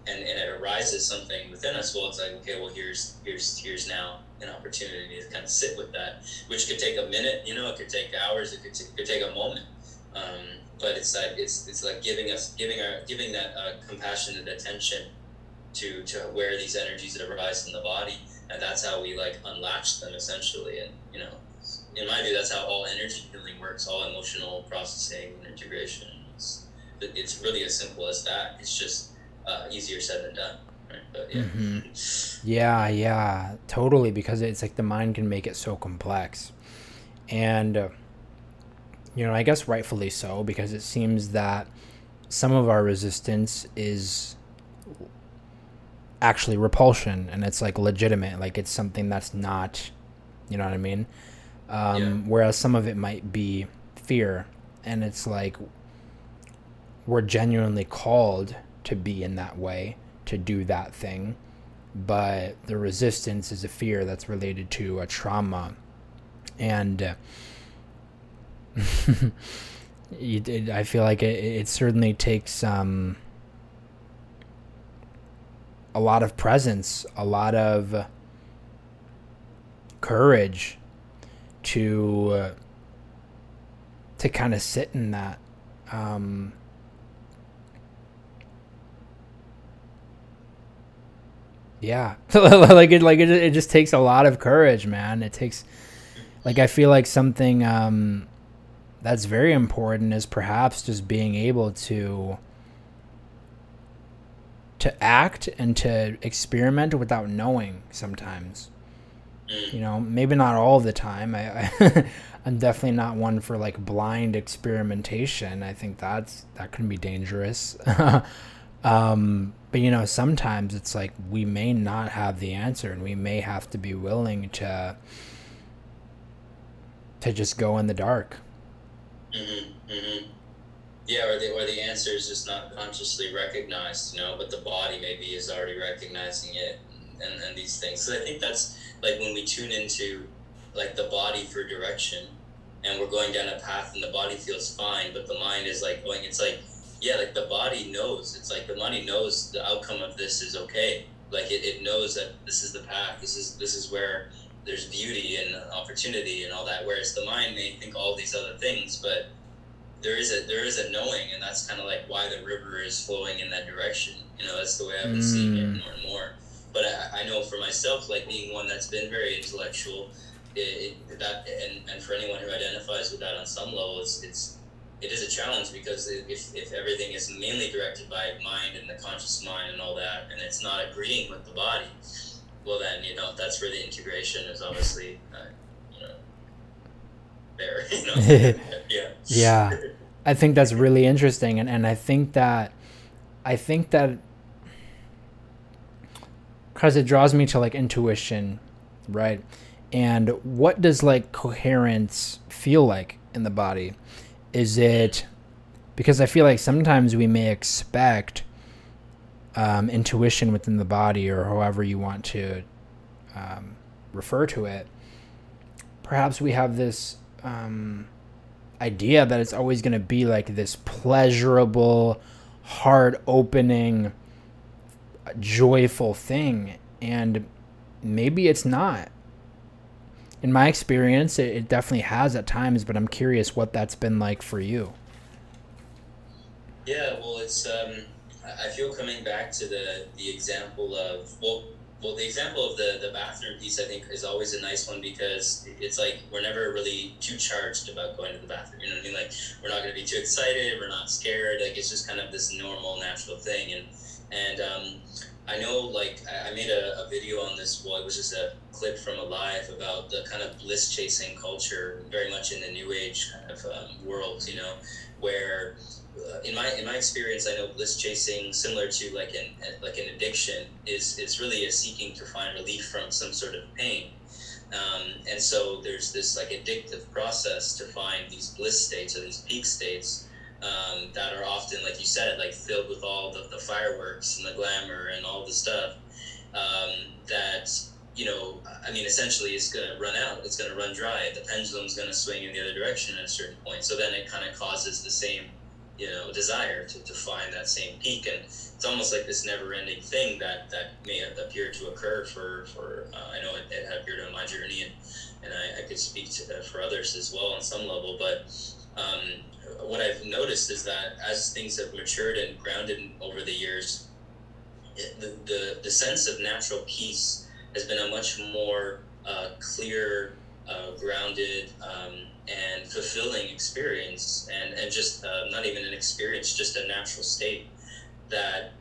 and, and it arises something within us, well, it's like, okay, well, here's here's here's now an opportunity to kind of sit with that, which could take a minute, you know, it could take hours, it could, t- could take a moment, um, but it's like it's it's like giving us giving our giving that uh, compassionate attention to to where these energies that arise in the body, and that's how we like unlatch them essentially, and you know, in my view, that's how all energy healing works, all emotional processing and integration. It's, it's really as simple as that. It's just uh, easier said than done. Right? But, yeah. Mm-hmm. yeah, yeah, totally. Because it's like the mind can make it so complex, and uh, you know, I guess rightfully so, because it seems that some of our resistance is actually repulsion, and it's like legitimate, like it's something that's not, you know what I mean. Um, yeah. Whereas some of it might be fear, and it's like we're genuinely called to be in that way, to do that thing. But the resistance is a fear that's related to a trauma. And uh, *laughs* it, I feel like it, it certainly takes um, a lot of presence, a lot of courage to uh, to kind of sit in that. Um, yeah *laughs* like it like it, it just takes a lot of courage man it takes like i feel like something um that's very important is perhaps just being able to to act and to experiment without knowing sometimes. You know maybe not all the time. I, I *laughs* i'm definitely not one for like blind experimentation. I think that's that can be dangerous. *laughs* Um but you know sometimes it's like we may not have the answer and we may have to be willing to to just go in the dark mm-hmm, mm-hmm. yeah or the, or the answer is just not consciously recognized you know but the body maybe is already recognizing it and, and these things so i think that's like when we tune into like the body for direction and we're going down a path and the body feels fine but the mind is like going it's like yeah, like the body knows. It's like the money knows the outcome of this is okay. Like it, it knows that this is the path. This is this is where there's beauty and opportunity and all that. Whereas the mind may think all these other things, but there is a there is a knowing, and that's kind of like why the river is flowing in that direction. You know, that's the way I've been mm. seeing it mm. more and more. But I, I know for myself, like being one that's been very intellectual, it, it, that and, and for anyone who identifies with that on some level, it's it's it is a challenge because if, if everything is mainly directed by mind and the conscious mind and all that, and it's not agreeing with the body, well then you know that's where the integration is obviously uh, you know there. *laughs* You know? *laughs* yeah. Yeah, I think that's really interesting, and and I think that I think that because it draws me to like intuition, right? And what does like coherence feel like in the body? Is it because I feel like sometimes we may expect um, intuition within the body, or however you want to um, refer to it, perhaps we have this um, idea that it's always going to be like this pleasurable, heart opening, joyful thing. And maybe it's not. In my experience, it, it definitely has at times, but I'm curious what that's been like for you. Yeah, well, it's um, I feel coming back to the the example of well, well, the example of the the bathroom piece, I think, is always a nice one because it's like we're never really too charged about going to the bathroom. You know what I mean? Like we're not going to be too excited. We're not scared. Like it's just kind of this normal, natural thing. And and um, I know, like I made a, a video on this. Well, it was just a clip from a live about the kind of bliss chasing culture, very much in the new age kind of um, world. You know, where uh, in my in my experience, I know bliss chasing, similar to like an like an addiction, is is really a seeking to find relief from some sort of pain. Um, and so there's this like addictive process to find these bliss states or these peak states um, that are often, like you said, like filled with all the, the fireworks and the glamour and all the stuff um, that you know, I mean, essentially, it's going to run out. It's going to run dry. The pendulum's going to swing in the other direction at a certain point. So then it kind of causes the same you know desire to, to find that same peak and it's almost like this never-ending thing that that may appear to occur for for uh, I know it, it, appeared on my journey and and I, I could speak to, uh, for others as well on some level but um, what I've noticed is that as things have matured and grounded over the years it, the, the the sense of natural peace has been a much more uh, clear uh, grounded um, and fulfilling experience and, and just uh, not even an experience just a natural state that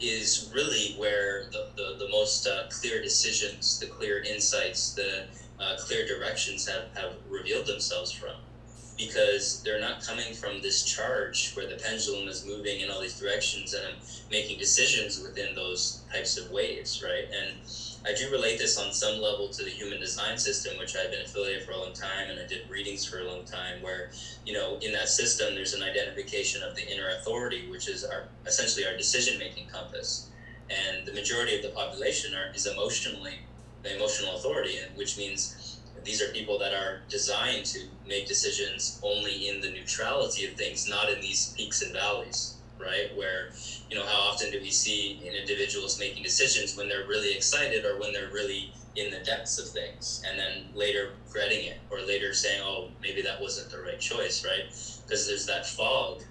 is really where the, the, the most uh, clear decisions the clear insights the uh, clear directions have, have revealed themselves from because they're not coming from this charge where the pendulum is moving in all these directions and I'm making decisions within those types of waves right and I do relate this on some level to the human design system, which I've been affiliated for a long time, and I did readings for a long time. Where you know, in that system, there's an identification of the inner authority, which is our essentially our decision-making compass, and the majority of the population are is emotionally the emotional authority, which means these are people that are designed to make decisions only in the neutrality of things, not in these peaks and valleys right? Where, you know, how often do we see in individuals making decisions when they're really excited or when they're really in the depths of things and then later regretting it or later saying, oh, maybe that wasn't the right choice, right? Because there's that fog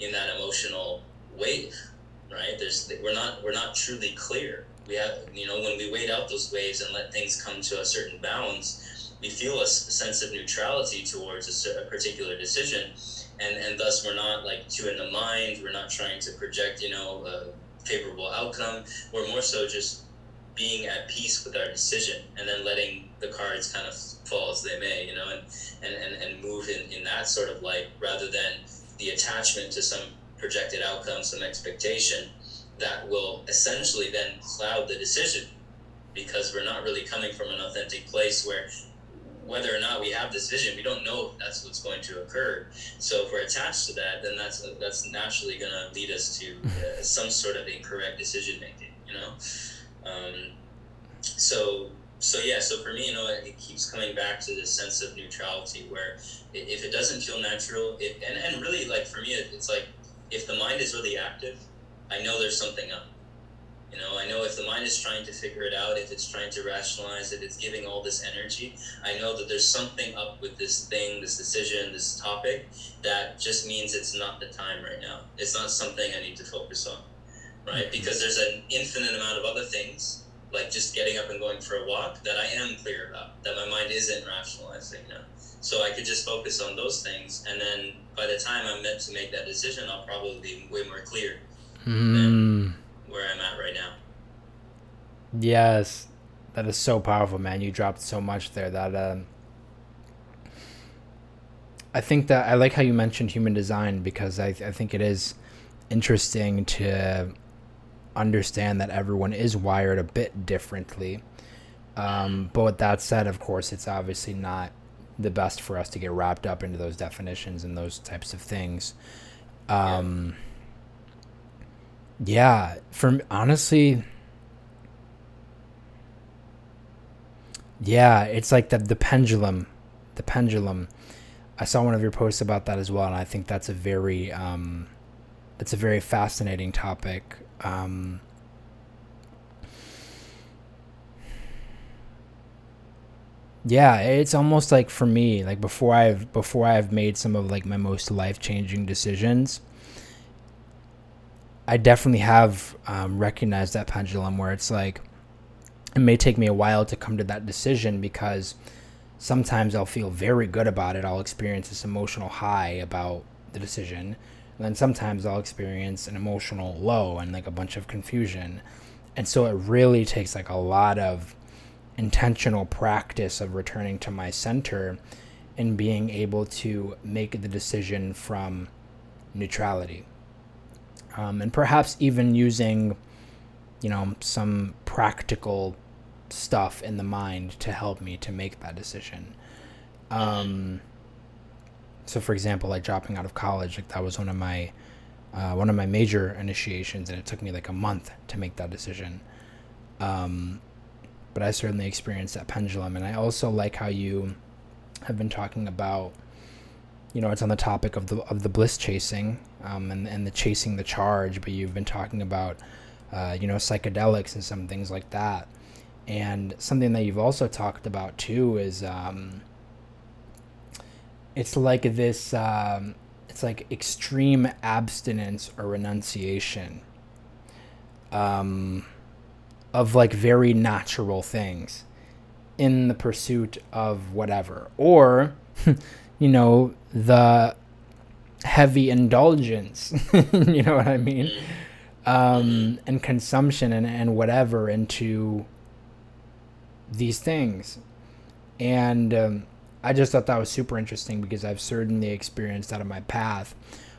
in that emotional wave, right? There's, we're not, we're not truly clear. We have, you know, when we wait out those waves and let things come to a certain balance, we feel a sense of neutrality towards a, a particular decision and and thus we're not like too in the mind. We're not trying to project, you know, a favorable outcome. We're more so just being at peace with our decision and then letting the cards kind of fall as they may, you know, and and and, and move in in that sort of light rather than the attachment to some projected outcome, some expectation that will essentially then cloud the decision because we're not really coming from an authentic place where whether or not we have this vision, we don't know if that's what's going to occur. So if we're attached to that, then that's that's naturally going to lead us to *laughs* uh, some sort of incorrect decision making. You know, um, so so yeah. So for me, you know, it keeps coming back to this sense of neutrality, where if it doesn't feel natural, it, and and really like for me, it's like if the mind is really active, I know there's something up you know, I know if the mind is trying to figure it out, if it's trying to rationalize it, it's giving all this energy. I know that there's something up with this thing, this decision, this topic that just means it's not the time right now. It's not something I need to focus on, right? Mm-hmm. Because there's an infinite amount of other things, like just getting up and going for a walk, that I am clear about, that my mind isn't rationalizing now. So I could just focus on those things, and then by the time I'm meant to make that decision, I'll probably be way more clear. Mm where I'm at right now. Yes, that is so powerful, man. You dropped so much there that um, I think that I like how you mentioned human design because I, I think it is interesting to understand that everyone is wired a bit differently. Um, but with that said, of course, it's obviously not the best for us to get wrapped up into those definitions and those types of things. Um, yeah Yeah, from honestly, yeah, it's like the the pendulum, the pendulum. I saw one of your posts about that as well, and I think that's a very um, it's a very fascinating topic. Um, yeah, it's almost like for me, like before I've before I've made some of like my most life changing decisions, I definitely have um, recognized that pendulum where it's like it may take me a while to come to that decision because sometimes I'll feel very good about it. I'll experience this emotional high about the decision. And then sometimes I'll experience an emotional low and like a bunch of confusion. And so it really takes like a lot of intentional practice of returning to my center and being able to make the decision from neutrality. Um, and perhaps even using, you know, some practical stuff in the mind to help me to make that decision. Um, so, for example, like dropping out of college, like that was one of my uh, one of my major initiations, and it took me like a month to make that decision. Um, but I certainly experienced that pendulum, and I also like how you have been talking about. You know, it's on the topic of the of the bliss chasing, um, and and the chasing the charge. But you've been talking about, uh, you know, psychedelics and some things like that. And something that you've also talked about too is um, it's like this um, it's like extreme abstinence or renunciation um, of like very natural things in the pursuit of whatever or *laughs* you know the heavy indulgence *laughs* you know what i mean um, and consumption and, and whatever into these things. And um, I just thought that was super interesting because I've certainly experienced that on my path.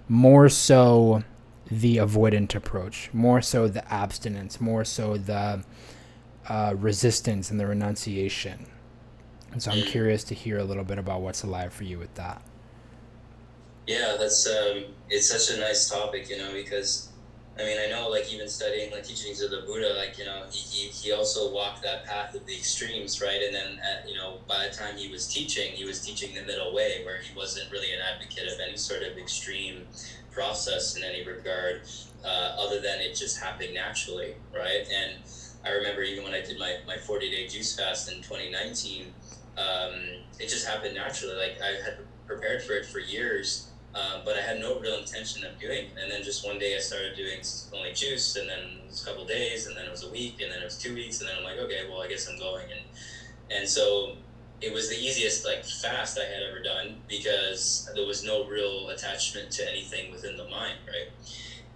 More so the avoidant approach, more so the abstinence, more so the uh, resistance and the renunciation. And so I'm curious to hear a little bit about what's alive for you with that. Yeah, that's um, it's such a nice topic, you know, because I mean, I know, like, even studying like teachings of the Buddha, like, you know, he, he, he also walked that path of the extremes, right? And then, at, you know, by the time he was teaching, he was teaching the middle way, where he wasn't really an advocate of any sort of extreme process in any regard, uh, other than it just happening naturally, right? And I remember even when I did my, my 40 day juice fast in 2019, um, it just happened naturally. Like, I had prepared for it for years um, but I had no real intention of doing. It. And then just one day I started doing only juice, and then it was a couple days, and then it was a week, and then it was two weeks, and then I'm like, okay, well, I guess I'm going. And and so it was the easiest like fast I had ever done because there was no real attachment to anything within the mind, right?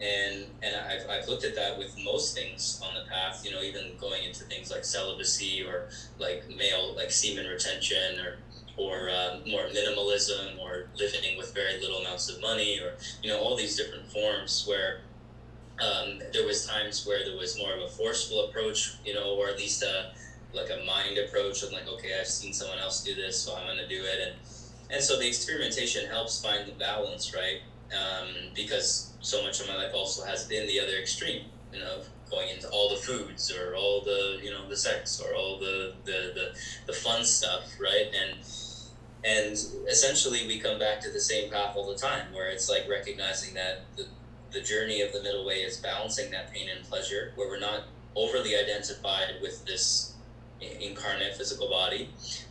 And and I've, I've looked at that with most things on the path, you know, even going into things like celibacy or like male like semen retention or or uh, more minimalism or living with very little amounts of money or you know all these different forms where um, there was times where there was more of a forceful approach you know or at least a like a mind approach of like okay i've seen someone else do this so i'm going to do it. And and so the experimentation helps find the balance right? Um, because so much of my life also has been the other extreme you know going into all the foods or all the you know the sex or all the the the, the fun stuff right? And and essentially we come back to the same path all the time where it's like recognizing that the, the journey of the middle way is balancing that pain and pleasure where we're not overly identified with this incarnate physical body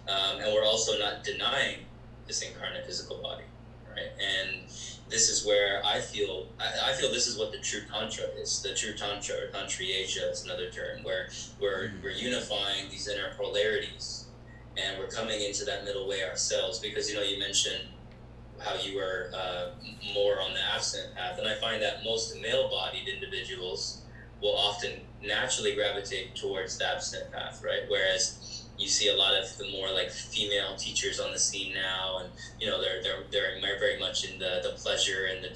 um, and we're also not denying this incarnate physical body right and this is where i feel i, I feel this is what the true tantra is the true tantra or tantriya is another term where we're, mm-hmm. we're unifying these inner polarities and we're coming into that middle way ourselves because you know you mentioned how you were uh, more on the absent path. And i find that most male-bodied individuals will often naturally gravitate towards the absent path right? Whereas you see a lot of the more like female teachers on the scene now and you know they're they're, they're very much in the, the pleasure and the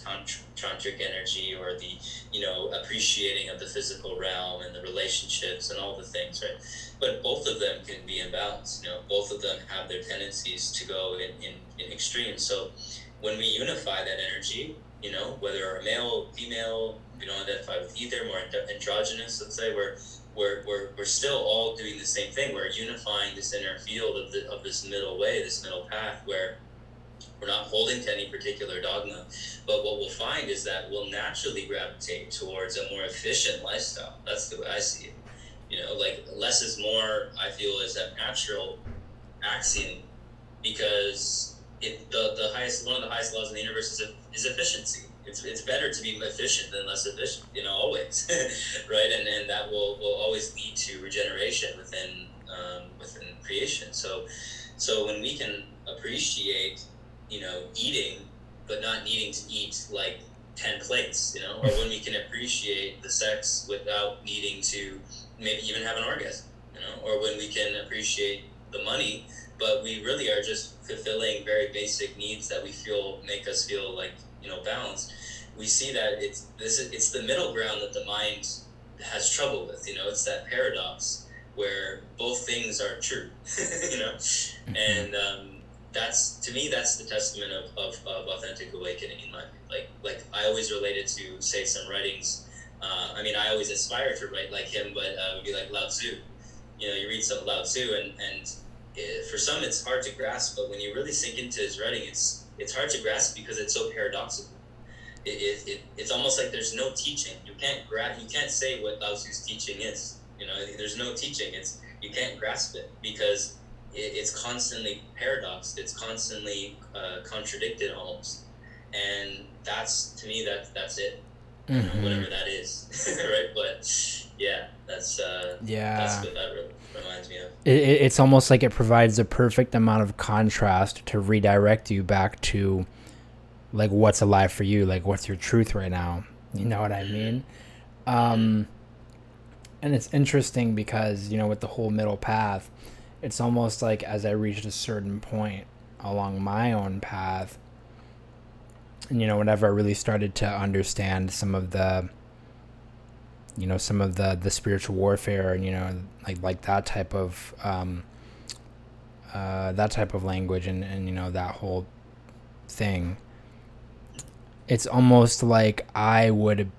tantric energy or the you know appreciating of the physical realm and the relationships and all the things right? But both of them can be in balance you know? Both of them have their tendencies to go in, in, in extremes. So when we unify that energy you know, whether a male, female, we don't identify with either, more androgynous, let's say, we're, we're, we're, we're still all doing the same thing. We're unifying this inner field of, the, of this middle way, this middle path, where we're not holding to any particular dogma. But what we'll find is that we'll naturally gravitate towards a more efficient lifestyle. That's the way I see it. You know, like less is more, I feel, is a natural axiom because it, the, the highest one of the highest laws in the universe is, is efficiency. It's, it's better to be efficient than less efficient, you know, always, *laughs* right? And, and that will, will always lead to regeneration within um, within creation. So so when we can appreciate you know, eating, but not needing to eat like 10 plates, you know, or when we can appreciate the sex without needing to maybe even have an orgasm, you know, or when we can appreciate the money, but we really are just fulfilling very basic needs that we feel make us feel like, you know, balanced. We see that it's this is, it's the middle ground that the mind has trouble with, you know, it's that paradox where both things are true, *laughs* you know, mm-hmm. and um, that's to me that's the testament of, of, of authentic awakening in my like like I always related to say some writings. Uh, I mean, I always aspire to write like him, but uh, would be like Lao Tzu. You know, you read some Lao Tzu, and and it, for some it's hard to grasp, but when you really sink into his writing, it's it's hard to grasp because it's so paradoxical. It, it, it it's almost like there's no teaching. You can't gra- You can't say what Lao Tzu's teaching is. You know, there's no teaching. It's you can't grasp it because it, it's constantly paradoxed. It's constantly uh, contradicted almost, and that's to me that that's it. Mm-hmm. whatever that is, *laughs* right? But yeah, that's uh, yeah, that's what that re- reminds me of. It, it's almost like it provides a perfect amount of contrast to redirect you back to like what's alive for you, like what's your truth right now. You know what I mm-hmm. mean? Um, and it's interesting because you know with the whole middle path it's almost like as I reached a certain point along my own path, you know, whenever I really started to understand some of the, you know, some of the the spiritual warfare, and you know, like like that type of, um, uh, that type of language, and and you know that whole thing. It's almost like I would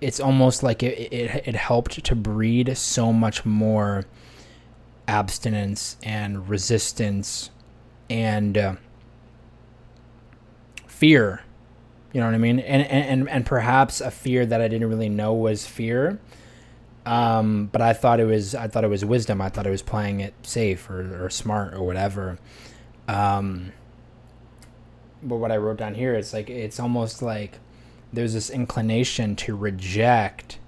it's almost like it, it, it helped to breed so much more abstinence and resistance and uh, fear. You know what I mean? And, and and perhaps a fear that I didn't really know was fear. Um, but I thought it was I thought it was wisdom. I thought it was playing it safe or, or smart or whatever. Um, but what I wrote down here is like it's almost like there's this inclination to reject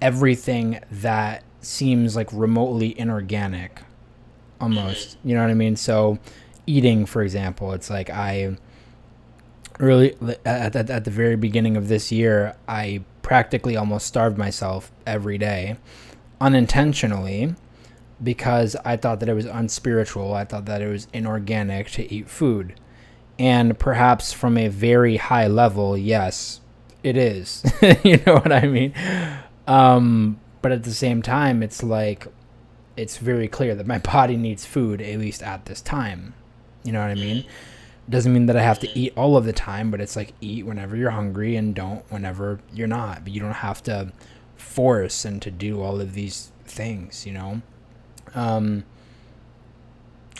everything that seems like remotely inorganic almost you know what i mean so eating for example it's like i really at, at, at the very beginning of this year i practically almost starved myself every day unintentionally because i thought that it was unspiritual. I thought that it was inorganic to eat food. And perhaps from a very high level yes it is. *laughs* You know what i mean? Um but at the same time it's like it's very clear that my *laughs* body needs food at least at this time you know what i mean? Doesn't mean that i have to eat all of the time but it's like eat whenever you're hungry and don't whenever you're not. But you don't have to force and to do all of these things you know? Um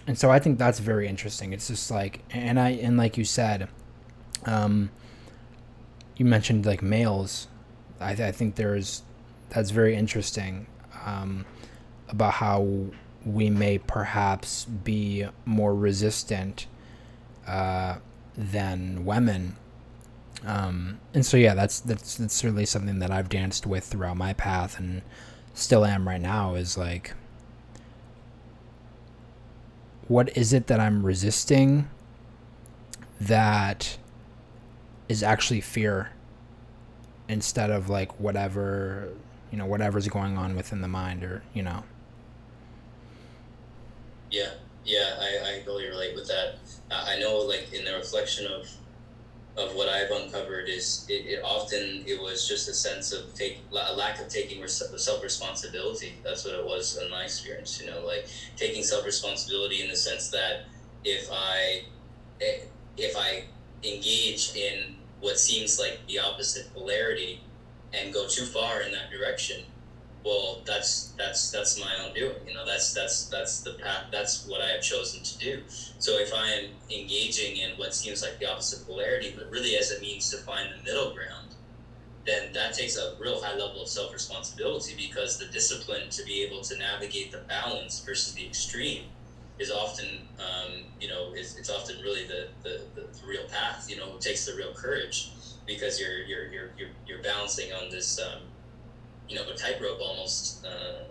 and so i think that's very interesting. It's just like and i and like you said um you mentioned like males. I, I think there's that's very interesting um, about how we may perhaps be more resistant uh, than women. Um, and so yeah, that's that's that's certainly something that I've danced with throughout my path and still am right now. Is like, what is it that I'm resisting that is actually fear instead of like whatever you know whatever's going on within the mind or you know yeah yeah i, I totally relate with that. I know like in the reflection of of what i've uncovered is it, it often it was just a sense of take a lack of taking self responsibility that's what it was in my experience you know like taking self responsibility in the sense that if i eh, if i engage in what seems like the opposite polarity and go too far in that direction, well, that's that's that's my own doing. You know, that's that's that's the path. That's what I have chosen to do. So if I am engaging in what seems like the opposite polarity, but really as a means to find the middle ground, then that takes a real high level of self responsibility because the discipline to be able to navigate the balance versus the extreme is often, um, you know, it's often really the, the, the, real path. You know, takes the real courage because you're you're you're you're, you're balancing on this, um, you know, a tightrope almost. Uh,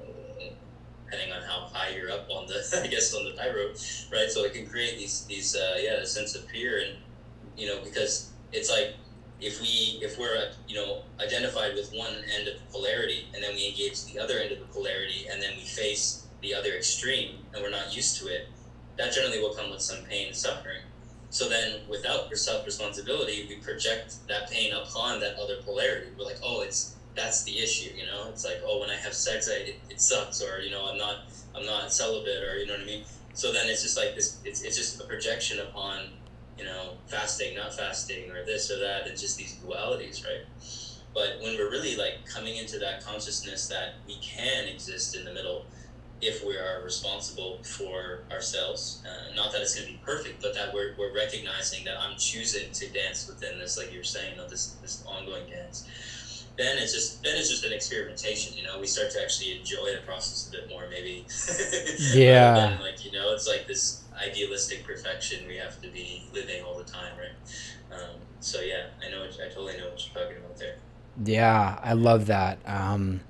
depending on how high you're up on the, *laughs* I guess on the tightrope, right? So it can create these these uh, yeah, a sense of fear, and you know, because it's like if we if we're you know identified with one end of the polarity and then we engage the other end of the polarity and then we face the other extreme and we're not used to it that generally will come with some pain and suffering so then without self responsibility we project that pain upon that other polarity we're like oh it's that's the issue you know it's like oh when i have sex I, it, it sucks or you know i'm not i'm not celibate or you know what i mean so then it's just like this it's, it's just a projection upon you know, fasting, not fasting, or this or that, and just these dualities, right? But when we're really like coming into that consciousness that we can exist in the middle if we are responsible for ourselves, uh, not that it's going to be perfect, but that we're, we're recognizing that I'm choosing to dance within this, like you're saying, you know, this, this ongoing dance. Then it's just then it's just an experimentation, you know. We start to actually enjoy the process a bit more, maybe. *laughs* yeah. than, like you know, it's like this idealistic perfection we have to be living all the time, right? Um, so yeah, I know. I totally know what you're talking about there. Yeah, I love that. Um,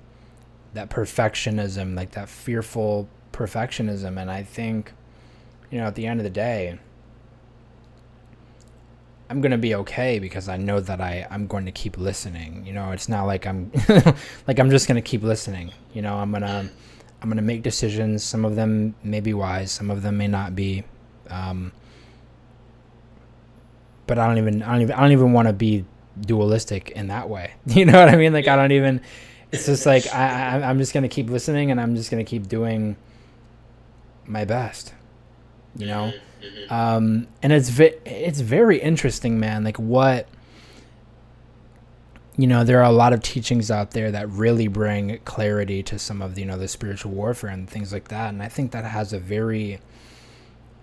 that perfectionism, like that fearful perfectionism, and I think, you know, at the end of the day, I'm gonna be okay because I know that I I'm going to keep listening. You know, it's not like I'm *laughs* like I'm just gonna keep listening. You know, I'm gonna I'm gonna make decisions. Some of them may be wise, some of them may not be. Um, but I don't even I don't even I don't even want to be dualistic in that way. *laughs* You know what I mean? Like I don't even. It's just like I, I I'm just gonna keep listening and I'm just gonna keep doing my best. You know, Mm-hmm. um, and it's ve- it's very interesting, man. Like what you know, there are a lot of teachings out there that really bring clarity to some of the, you know the spiritual warfare and things like that. And I think that has a very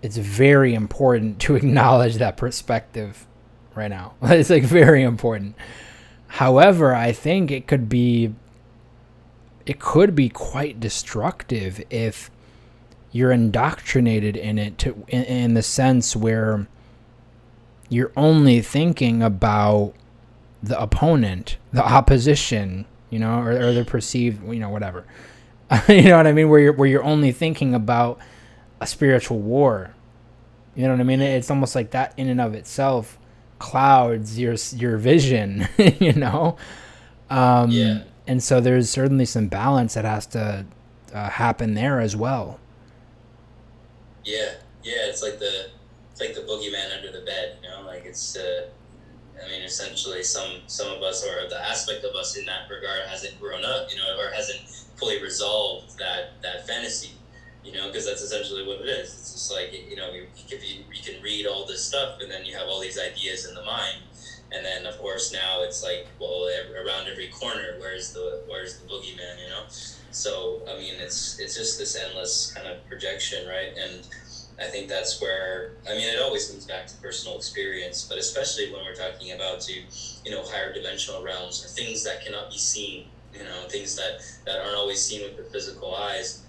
it's very important to *laughs* acknowledge that perspective right now. *laughs* It's like very important. However, I think it could be it could be quite destructive if you're indoctrinated in it to in, in the sense where you're only thinking about the opponent, the opposition, you know, or, or the perceived, you know, whatever. *laughs* you know what I mean? Where you're where you're only thinking about a spiritual war. You know what I mean? It's almost like that in and of itself clouds your your vision. *laughs* you know. Um, Yeah. And so there's certainly some balance that has to uh, happen there as well. Yeah, yeah, it's like the it's like the boogeyman under the bed, you know, like it's. Uh, I mean, essentially, some some of us, or the aspect of us in that regard, hasn't grown up, you know, or hasn't fully resolved that that fantasy, you know, because that's essentially what it is. It's just like you know, you you can read all this stuff, and then you have all these ideas in the mind, and then of course now it's like, well, around every corner, where's the where's the boogeyman, you know? So I mean, it's it's just this endless kind of projection, right? And I think that's where I mean, it always comes back to personal experience, but especially when we're talking about to you know higher dimensional realms or things that cannot be seen, you know, things that that aren't always seen with the physical eyes.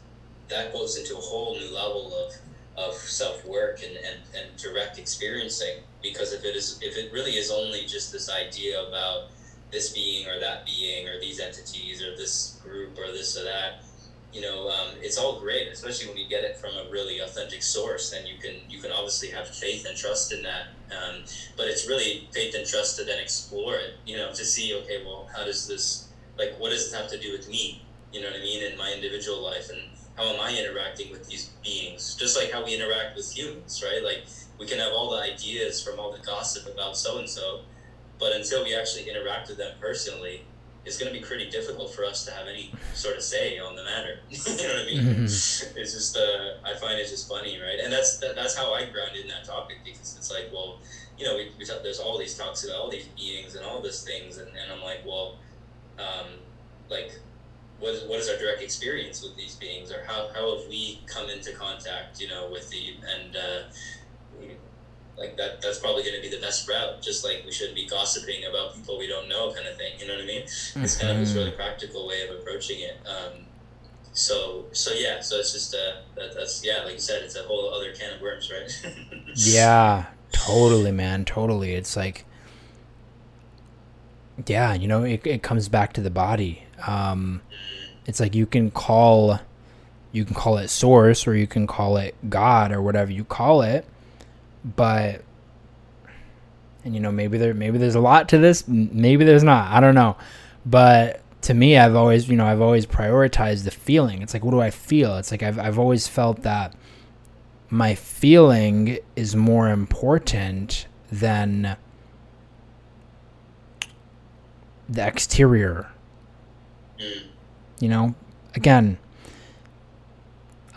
That goes into a whole new level of of self work and, and, and direct experiencing because if it is if it really is only just this idea about this being or that being or these entities or this group or this or that you know um, it's all great especially when you get it from a really authentic source and you can you can obviously have faith and trust in that um, but it's really faith and trust to then explore it you know to see okay well how does this like what does it have to do with me? You know what i mean? In my individual life and how am i interacting with these beings? Just like how we interact with humans right? Like we can have all the ideas from all the gossip about so and so but until we actually interact with them personally it's going to be pretty difficult for us to have any sort of say on the matter. *laughs* you know what I mean? Mhm. It's just uh, I find it just funny, right? And that's that, that's how I grounded in that topic because it's like, well, you know, we, we talk, there's all these talks about all these beings and all these things, and, and I'm like, well, um, like, what is, what is our direct experience with these beings, or how, how have we come into contact, you know, with the and uh, like that that's probably going to be the best route. Just like we shouldn't be gossiping about people we don't know, kind of thing. You know what I mean? It's kind of this Mhm. really practical way of approaching it. Um, so so yeah, so it's just uh, that, that's yeah, like you said, it's a whole other can of worms, right? *laughs* Yeah, totally, man. Totally. It's like, yeah, you know, it, it comes back to the body. Um, it's like you can call, you can call it source or you can call it God or whatever you call it, but, and you know, maybe there, maybe there's a lot to this, maybe there's not. I don't know, but to me, I've always, you know, I've always prioritized the feeling. It's like, what do I feel? It's like I've, I've always felt that my feeling is more important than the exterior Mm. you know again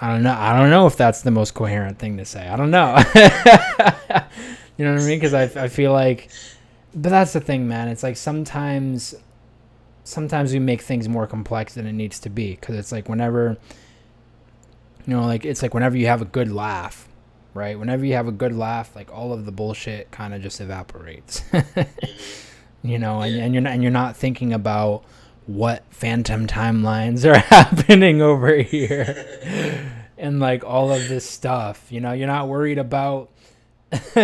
i don't know i don't know if that's the most coherent thing to say. I don't know. *laughs* You know what i mean? Because I, I feel like but that's the thing man. It's like sometimes sometimes we make things more complex than it needs to be. Because it's like whenever you know like it's like whenever you have a good laugh right? Whenever you have a good laugh like all of the bullshit kind of just evaporates. *laughs* You know and, and you're not and you're not thinking about what phantom timelines are *laughs* happening over here *laughs* and like all of this stuff you know you're not worried about *laughs*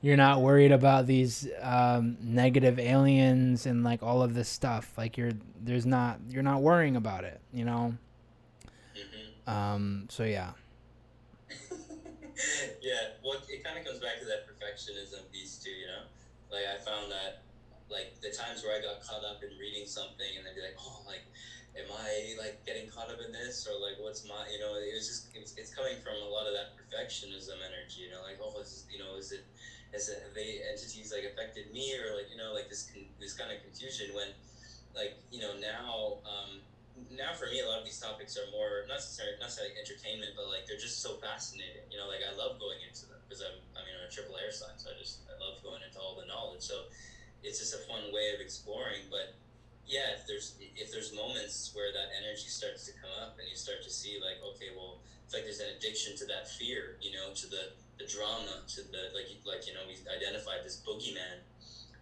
you're not worried about these um, negative aliens and like all of this stuff like you're there's not you're not worrying about it you know Mhm. um so yeah yeah, well, it kind of comes back to that perfectionism piece too, you know. Like I found that, like the times where I got caught up in reading something and I'd be like, oh, like, am I like getting caught up in this? Or like what's my, you know, it was just it's, coming from a lot of that perfectionism energy, you know, like oh, is you know, is it, is it have they entities like affected me? Or like you know, like this this kind of confusion when, like you know now. um now for me a lot of these topics are more not necessarily not necessarily entertainment but like they're just so fascinating. You know like i love going into them because i'm i mean i'm a triple air sign so i just i love going into all the knowledge. So it's just a fun way of exploring but yeah if there's if there's moments where that energy starts to come up and you start to see like okay well it's like there's an addiction to that fear you know to the the drama to the like like you know we identified this boogeyman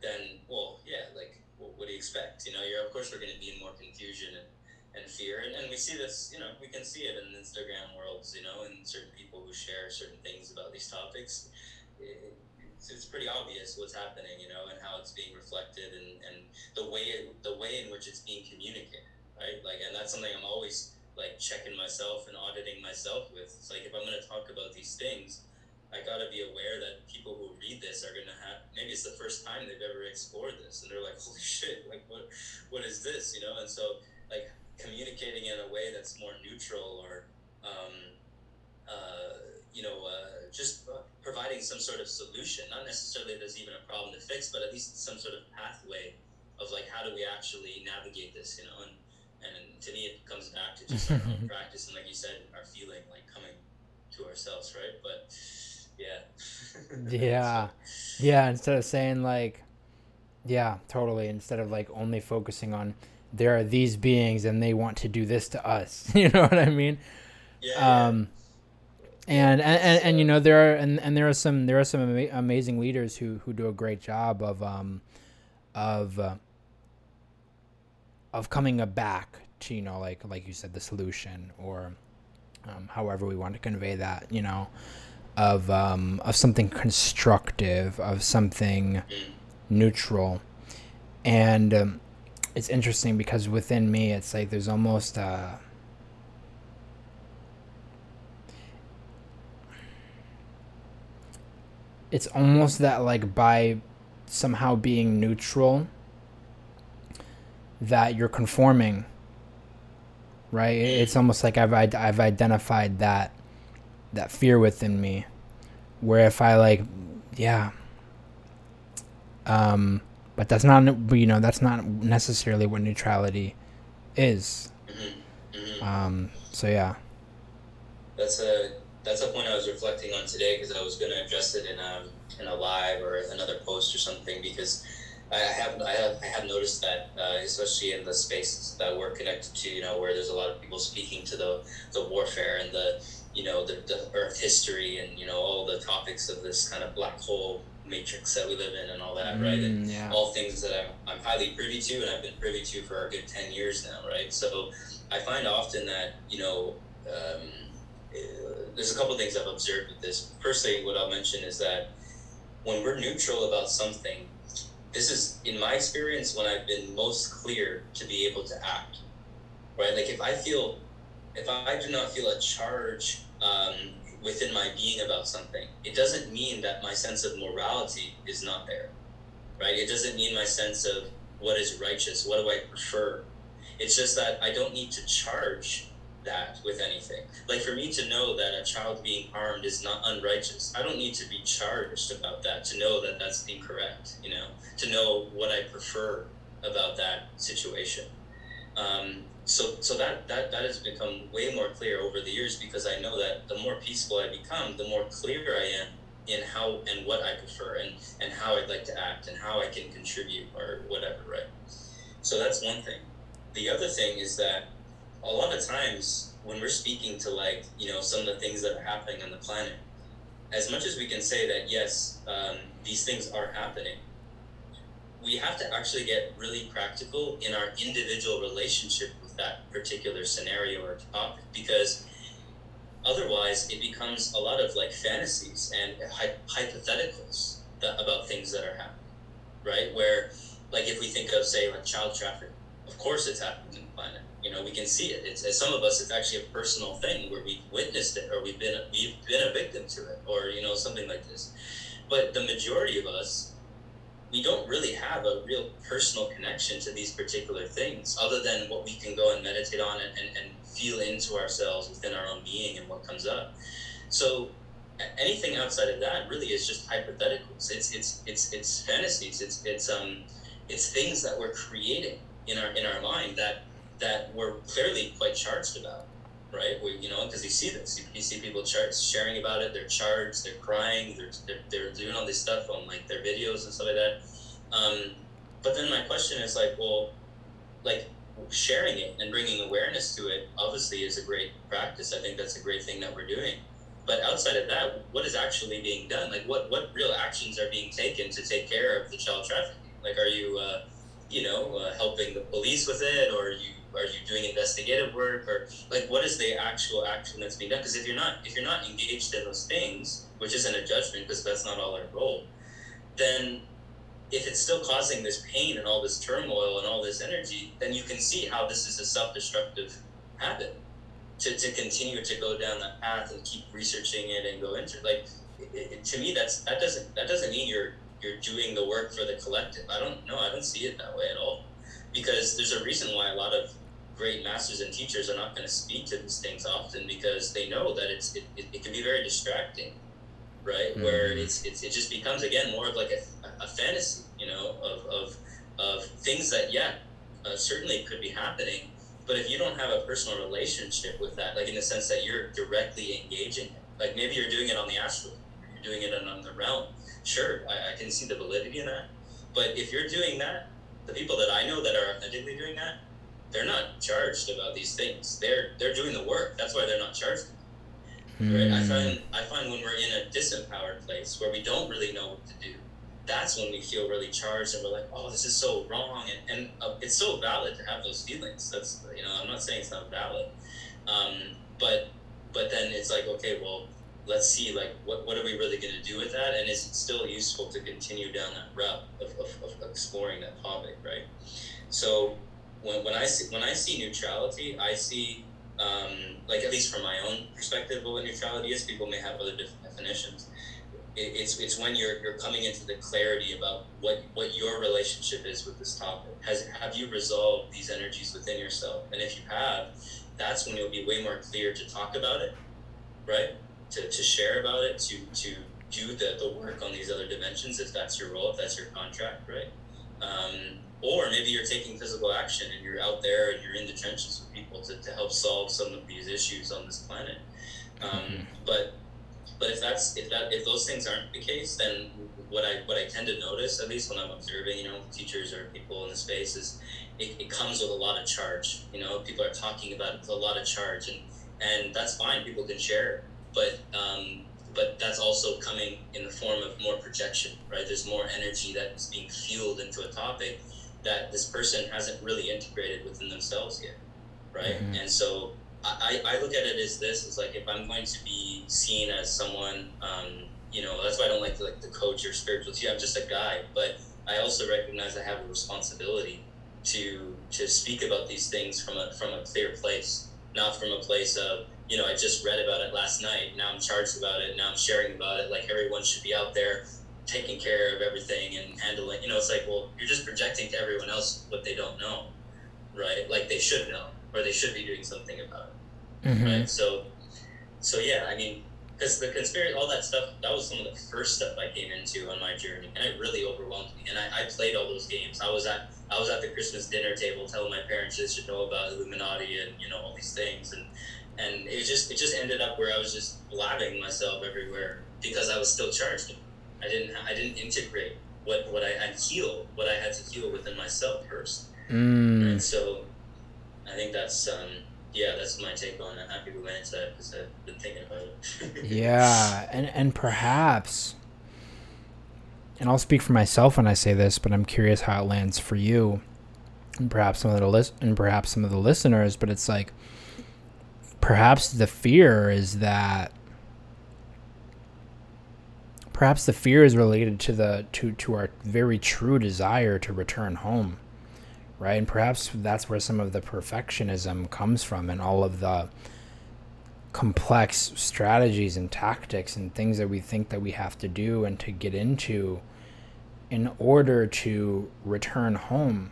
then well yeah like what, what do you expect you know you're of course we're going to be in more confusion and and fear. And, and we see this, you know, we can see it in Instagram worlds, you know, and certain people who share certain things about these topics. It, it's, pretty obvious what's happening, you know, and how it's being reflected and, and the way the way in which it's being communicated, right? Like, and that's something I'm always like checking myself and auditing myself with. It's like if I'm going to talk about these things, I got to be aware that people who read this are going to have maybe it's the first time they've ever explored this, and they're like, "Holy *laughs* shit! Like, what, what is this?" You know, and so like communicating in a way that's more neutral or um, uh, you know uh, just providing some sort of solution. Not necessarily there's even a problem to fix but at least some sort of pathway of like how do we actually navigate this you know? And and to me it comes back to just our own *laughs* practice and like you said our feeling like coming to ourselves right? But yeah. *laughs* Yeah. Yeah instead of saying like yeah totally instead of like only focusing on there are these beings and they want to do this to us. *laughs* You know what i mean? Yeah, yeah. And and, and, and you know there are and, and there are some there are some ama- amazing leaders who who do a great job of um of uh, of coming back to you know like like you said the solution or um, however we want to convey that you know of um of something constructive of something neutral. And um, it's interesting because within me it's like there's almost uh it's almost that like by somehow being neutral that you're conforming right it's almost like I've I've identified that that fear within me where if I like yeah um but that's not you know that's not necessarily what neutrality is. hmm hmm Um, so yeah. That's a that's a point I was reflecting on today because I was going to address it in a in a live or another post or something because I have I have I have noticed that uh, especially in the spaces that we're connected to, you know, where there's a lot of people speaking to the the warfare and the you know the, the Earth history and you know all the topics of this kind of black hole matrix that we live in and all that, right? And Mm, yeah. all things that I'm, I'm highly privy to and I've been privy to for a good 10 years now, right? So I find often that, you know, um, there's a couple things I've observed with this. Firstly, what I'll mention is that when we're neutral about something, this is, in my experience, when I've been most clear to be able to act, right? Like if I feel, if I do not feel a charge um, within my being about something, it doesn't mean that my sense of morality is not there, right? It doesn't mean my sense of what is righteous, what do I prefer. It's just that I don't need to charge that with anything. Like for me to know that a child being harmed is not unrighteous, I don't need to be charged about that to know that that's incorrect, you know, to know what I prefer about that situation. Um, so so that, that that has become way more clear over the years because I know that the more peaceful I become, the more clear I am in how and what I prefer and, and how I'd like to act and how I can contribute or whatever, right? So that's one thing. The other thing is that a lot of times when we're speaking to like, you know, some of the things that are happening on the planet, as much as we can say that yes, um, these things are happening, we have to actually get really practical in our individual relationship with that particular scenario or topic because otherwise it becomes a lot of like fantasies and hy- hypotheticals that, about things that are happening right? Where like if we think of say like child trafficking of course it's happening on the planet you know we can see it. It's as some of us it's actually a personal thing where we've witnessed it or we've been we've been a victim to it or you know something like this. But the majority of us we don't really have a real personal connection to these particular things other than what we can go and meditate on and, and, and feel into ourselves within our own being and what comes up. So anything outside of that really is just hypotheticals. It's it's it's it's fantasies. It's it's um it's things that we're creating in our in our mind that that we're clearly quite charged about right? We, you know because you see this. You, you see people sharing about it. They're charged. They're crying. They're, they're, they're doing all this stuff on like their videos and stuff like that. Um, but then my question is like well like sharing it and bringing awareness to it obviously is a great practice. I think that's a great thing that we're doing. But outside of that what is actually being done? Like what what real actions are being taken to take care of the child trafficking? Like are you uh, you know uh, helping the police with it or you are you doing investigative work or like what is the actual action that's being done? Because if you're not if you're not engaged in those things which isn't a judgment because that's not all our role then if it's still causing this pain and all this turmoil and all this energy then you can see how this is a self-destructive habit to, to continue to go down that path and keep researching it and go into like it, it, to me that's that doesn't that doesn't mean you're you're doing the work for the collective. I don't know. I don't see it that way at all. Because there's a reason why a lot of great masters and teachers are not going to speak to these things often because they know that it's it, it, it can be very distracting right? Where Mhm. it's, it's it just becomes again more of like a, a fantasy you know of, of of things that yeah uh, certainly could be happening. But if you don't have a personal relationship with that like in the sense that you're directly engaging it like maybe you're doing it on the astral you're doing it on the realm sure I, I can see the validity in that but if you're doing that the people that i know that are authentically doing that they're not charged about these things they're they're doing the work that's why they're not charged right? I Mm. find I find when we're in a disempowered place where we don't really know what to do, that's when we feel really charged and we're like, oh, this is so wrong, and and uh, it's so valid to have those feelings. That's you know, I'm not saying it's not valid, um, but but then it's like, okay, well, let's see, like, what what are we really going to do with that, and is it still useful to continue down that route of, of, of exploring that topic, right? So when, when I see when I see neutrality, I see um, like at least from my own perspective of what neutrality is, people may have other def- definitions. It, it's it's when you're you're coming into the clarity about what what your relationship is with this topic. Has have you resolved these energies within yourself? And if you have, that's when you'll be way more clear to talk about it, right? To, to share about it, to to do the, the work on these other dimensions if that's your role, if that's your contract, right? Um, or maybe you're taking physical action and you're out there and you're in the trenches with people to, to help solve some of these issues on this planet. Um, but but if that's if that if those things aren't the case, then what I what I tend to notice, at least when I'm observing, you know, teachers or people in the space, is it, it comes with a lot of charge. You know, people are talking about it with a lot of charge, and and that's fine. People can share, but um, but that's also coming in the form of more projection, right? There's more energy that's being fueled into a topic that this person hasn't really integrated within themselves yet, right? Mhm. And so I, I look at it as this: it's like if I'm going to be seen as someone, um, you know, that's why I don't like to like the coach or spiritual teacher. I'm just a guy, but I also recognize I have a responsibility to to speak about these things from a from a clear place, not from a place of you know I just read about it last night. Now I'm charged about it. Now I'm sharing about it. Like everyone should be out there taking care of everything and handling. You know, it's like well, you're just projecting to everyone else what they don't know, right? Like they should know or they should be doing something about it Mhm. right? So, so yeah, I mean, because the conspiracy, all that stuff, that was some of the first stuff I came into on my journey, and it really overwhelmed me. And I, I played all those games. I was at, I was at the Christmas dinner table telling my parents they should know about Illuminati and you know all these things, and and it just, it just ended up where I was just blabbing myself everywhere because I was still charged. I didn't, I didn't integrate what what I had heal, what I had to heal within myself first. Mm. And so I think that's um yeah, that's my take on it. Happy we went into that because I've been thinking about it. *laughs* Yeah, and and perhaps, and I'll speak for myself when I say this, but I'm curious how it lands for you, and perhaps some of the list and perhaps some of the listeners. But it's like, perhaps the fear is that, perhaps the fear is related to the to to our very true desire to return home, right? And perhaps that's where some of the perfectionism comes from, and all of the complex strategies and tactics and things that we think that we have to do and to get into in order to return home.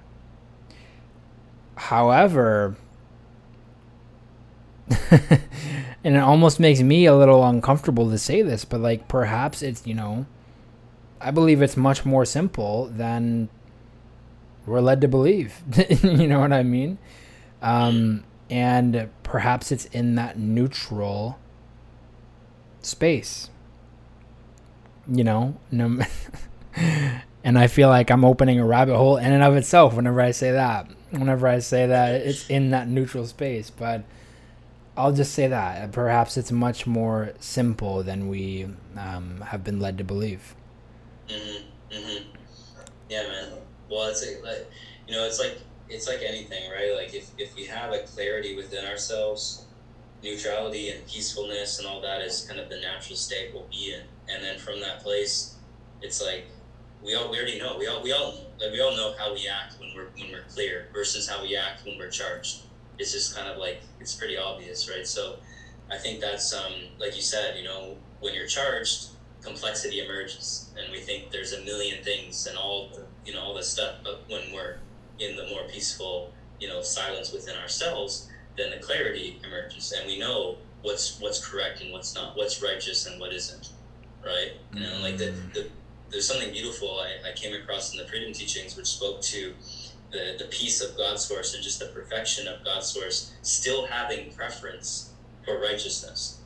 However, *laughs* and it almost makes me a little uncomfortable to say this, but like perhaps it's, you know, I believe it's much more simple than we're led to believe. *laughs* you know what I mean? Um, and perhaps it's in that neutral space you know no *laughs* and i feel like i'm opening a rabbit hole in and of itself whenever i say that whenever i say that it's in that neutral space but i'll just say that perhaps it's much more simple than we um, have been led to believe mhm, mhm. Yeah, man. Well, it's like, like you know, it's like it's like anything, right? Like if if we have a clarity within ourselves, neutrality and peacefulness and all that is kind of the natural state we'll be in, and then from that place, it's like we all we already know we all we all like we all know how we act when we're when we're clear versus how we act when we're charged. It's just kind of like it's pretty obvious, right? So I think that's um like you said, you know, when you're charged, complexity emerges, and we think there's a million things and all the, you know all this stuff. But when we're in the more peaceful, you know, silence within ourselves, then the clarity emerges, and we know what's what's correct and what's not, what's righteous and what isn't, right? You know, like the, the there's something beautiful I, I came across in the freedom teachings, which spoke to the, the peace of God's source and just the perfection of God's source, still having preference for righteousness,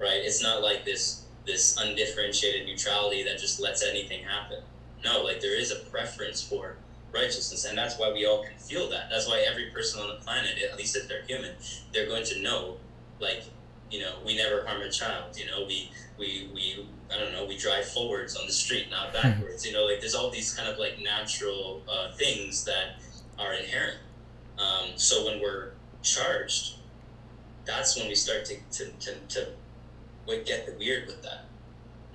right? It's not like this this undifferentiated neutrality that just lets anything happen. No, like there is a preference for righteousness, and that's why we all can feel that. That's why every person on the planet, at least if they're human, they're going to know, like, you know, we never harm a child. You know, we we we I don't know, we drive forwards on the street, not *laughs* backwards. you know, like there's all these kind of like natural uh, things that are inherent. Um, so when we're charged, that's when we start to to to, to we get the weird with that,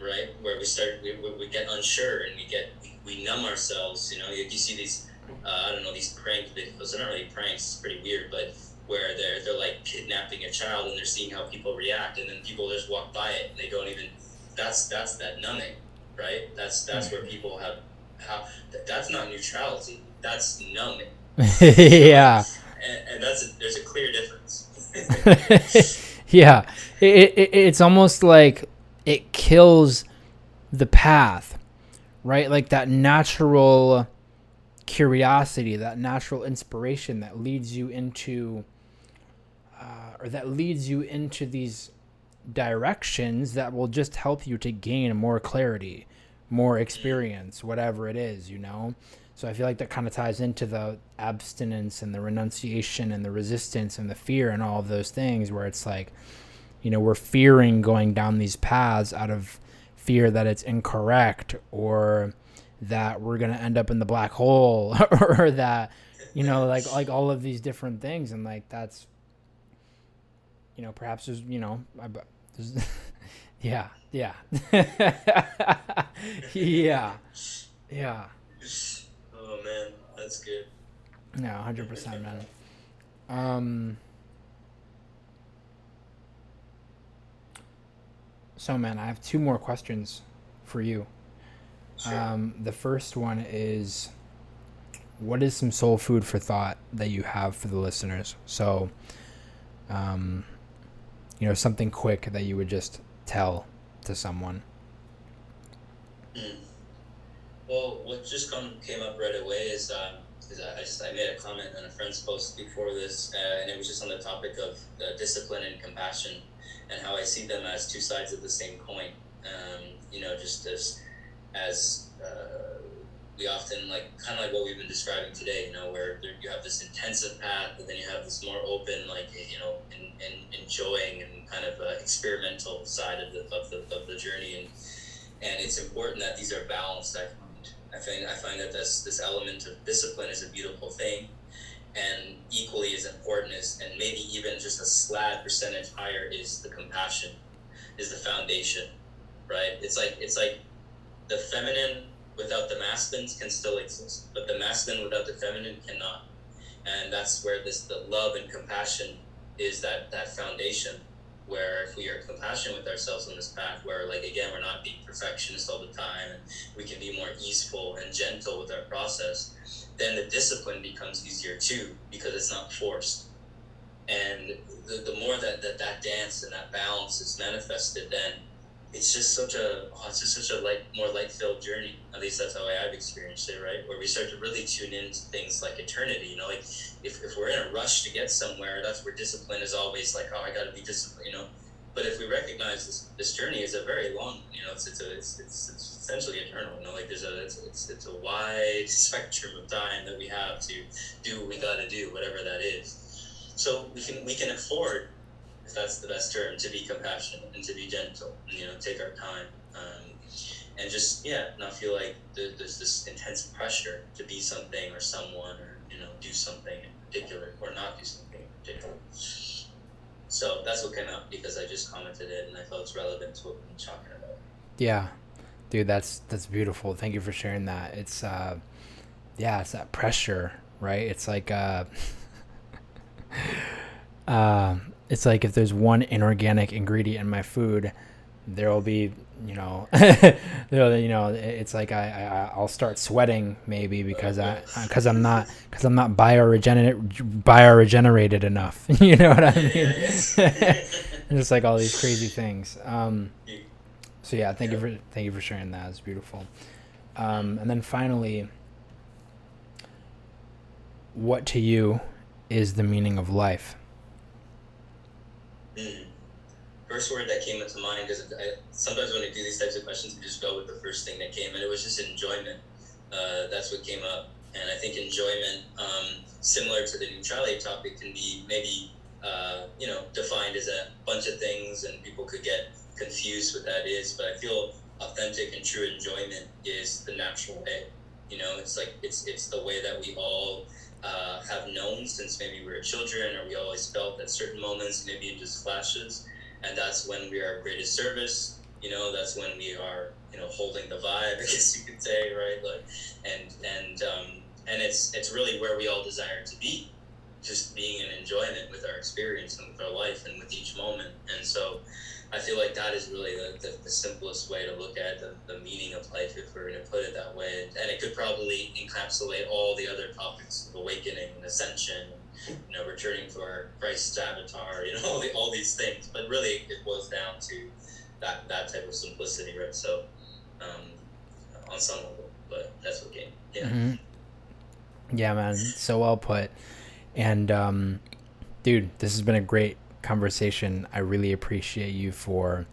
right? Where we start, we, we, we get unsure and we get, we, we numb ourselves. You know, you, you see these, uh, I don't know, these prank videos. They're not really pranks. It's pretty weird, but where they're they're like kidnapping a child and they're seeing how people react, and then people just walk by it and they don't even. That's that's that numbing, right? That's that's where people have how. That's not neutrality. That's numbing, *laughs* yeah. And, and that's a, there's a clear difference. *laughs* yeah. It, it, it's almost like it kills the path right? Like that natural curiosity, that natural inspiration that leads you into, uh, or that leads you into these directions that will just help you to gain more clarity, more experience, whatever it is, you know? So I feel like that kind of ties into the abstinence and the renunciation and the resistance and the fear and all of those things where it's like, you know, we're fearing going down these paths out of fear that it's incorrect or that we're going to end up in the black hole *laughs* or that you know like like all of these different things and like that's you know perhaps there's you know there's, *laughs* yeah yeah. *laughs* Yeah yeah oh man that's good yeah *laughs* 100% man um so man i have two more questions for you Sure. Um, the first one is what is some soul food for thought that you have for the listeners? So, um, you know, something quick that you would just tell to someone. Mm. Well, what just come, came up right away is, um, is I just I made a comment on a friend's post before this, uh, and it was just on the topic of uh, discipline and compassion, and how I see them as two sides of the same coin. Um, you know, just as as uh, we often like kind of like what we've been describing today you know where there, you have this intensive path and then you have this more open like you know in enjoying and kind of uh, experimental side of the, of the of the journey and and it's important that these are balanced i i find i find that this this element of discipline is a beautiful thing and equally as important is, and maybe even just a slab percentage higher is the compassion is the foundation right it's like it's like the feminine without the masculine can still exist, but the masculine without the feminine cannot. And that's where this the love and compassion is that that foundation where if we are compassionate with ourselves on this path where like again we're not being perfectionist all the time and we can be more easeful and gentle with our process then the discipline becomes easier too because it's not forced. And the, the more that, that that dance and that balance is manifested then it's just such a oh, it's just such a light more light filled journey. At least that's how i've experienced it right? Where we start to really tune into things like eternity you know like if, if we're in a rush to get somewhere that's where discipline is always like oh i gotta be disciplined you know? But if we recognize this, this journey is a very long you know it's it's a it's, it's, it's essentially eternal you know? Like there's a it's, it's, it's a wide spectrum of time that we have to do what we gotta do whatever that is. So we can we can afford if that's the best term, to be compassionate and to be gentle, and, you know, take our time, um, and just yeah, not feel like there's this intense pressure to be something or someone or you know do something in particular or not do something in particular. So that's what came up because I just commented it and I felt it's relevant to what we're talking about. Yeah, dude, that's that's beautiful. Thank you for sharing that. It's uh, yeah, it's that pressure, right? It's like uh. *laughs* uh, it's like if there's one inorganic ingredient in my food, there will be, you know, *laughs* you know, it's like I, I I'll start sweating maybe because I because I'm not because I'm not bioregenerate bioregenerated enough. *laughs* you know what I mean? *laughs* just like all these crazy things. Um, so yeah, thank you for thank you for sharing that. It's beautiful. Um, and then finally, what to you is the meaning of life? First word that came into mind because sometimes when I do these types of questions, we just go with the first thing that came, and it was just enjoyment. Uh, that's what came up, and I think enjoyment, um, similar to the neutrality topic, can be maybe uh, you know defined as a bunch of things, and people could get confused what that is. But I feel authentic and true enjoyment is the natural way. You know, it's like it's it's the way that we all uh, have known since maybe we were children or we always felt at certain moments, maybe in just flashes. And that's when we are greatest service. You know, that's when we are, you know, holding the vibe, *laughs* I guess you could say, right? Like, and and um, and it's it's really where we all desire to be, just being in enjoyment with our experience and with our life and with each moment. And so, I feel like that is really the, the, the, simplest way to look at the, the meaning of life, if we're going to put it that way. And it could probably encapsulate all the other topics of awakening and ascension, you know, returning to our Christ's avatar, you know, *laughs* all, the, all these things. But really, it boils down to that, that type of simplicity, right? So, um, on some level, but that's came. Yeah. Mm-hmm. Yeah, man, so well put. And um, dude, this has been a great conversation. I really appreciate you for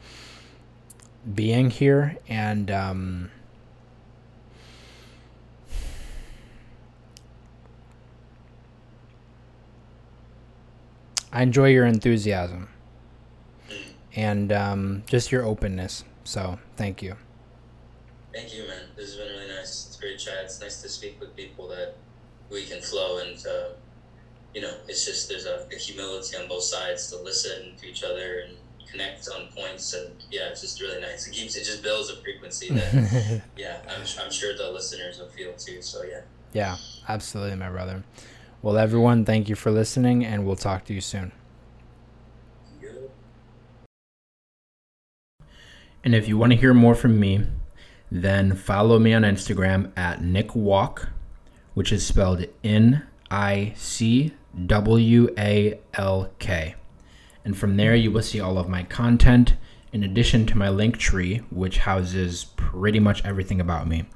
being here and um, I enjoy your enthusiasm and um, just your openness. So, thank you. Thank you, man. This has been really nice. It's great chat. It's nice to speak with people that we can flow and, uh, you know, it's just there's a, a, humility on both sides to listen to each other and connect on points. And yeah, it's just really nice. It keeps, it just builds a frequency that, *laughs* yeah, I'm, I'm sure the listeners will feel too. So, yeah. Yeah, absolutely, my brother. Well, everyone, thank you for listening, and we'll talk to you soon. And if you want to hear more from me, then follow me on Instagram at Nick Walk, which is spelled N I C W A L K. And from there, you will see all of my content, in addition to my link tree, which houses pretty much everything about me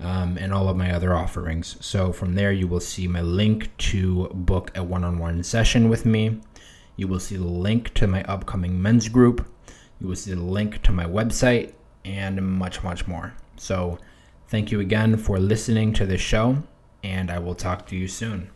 um, and all of my other offerings. So from there, you will see my link to book a one on one session with me. You will see the link to my upcoming men's group you will see the link to my website and much, much more. So, thank you again for listening to this show, and I will talk to you soon.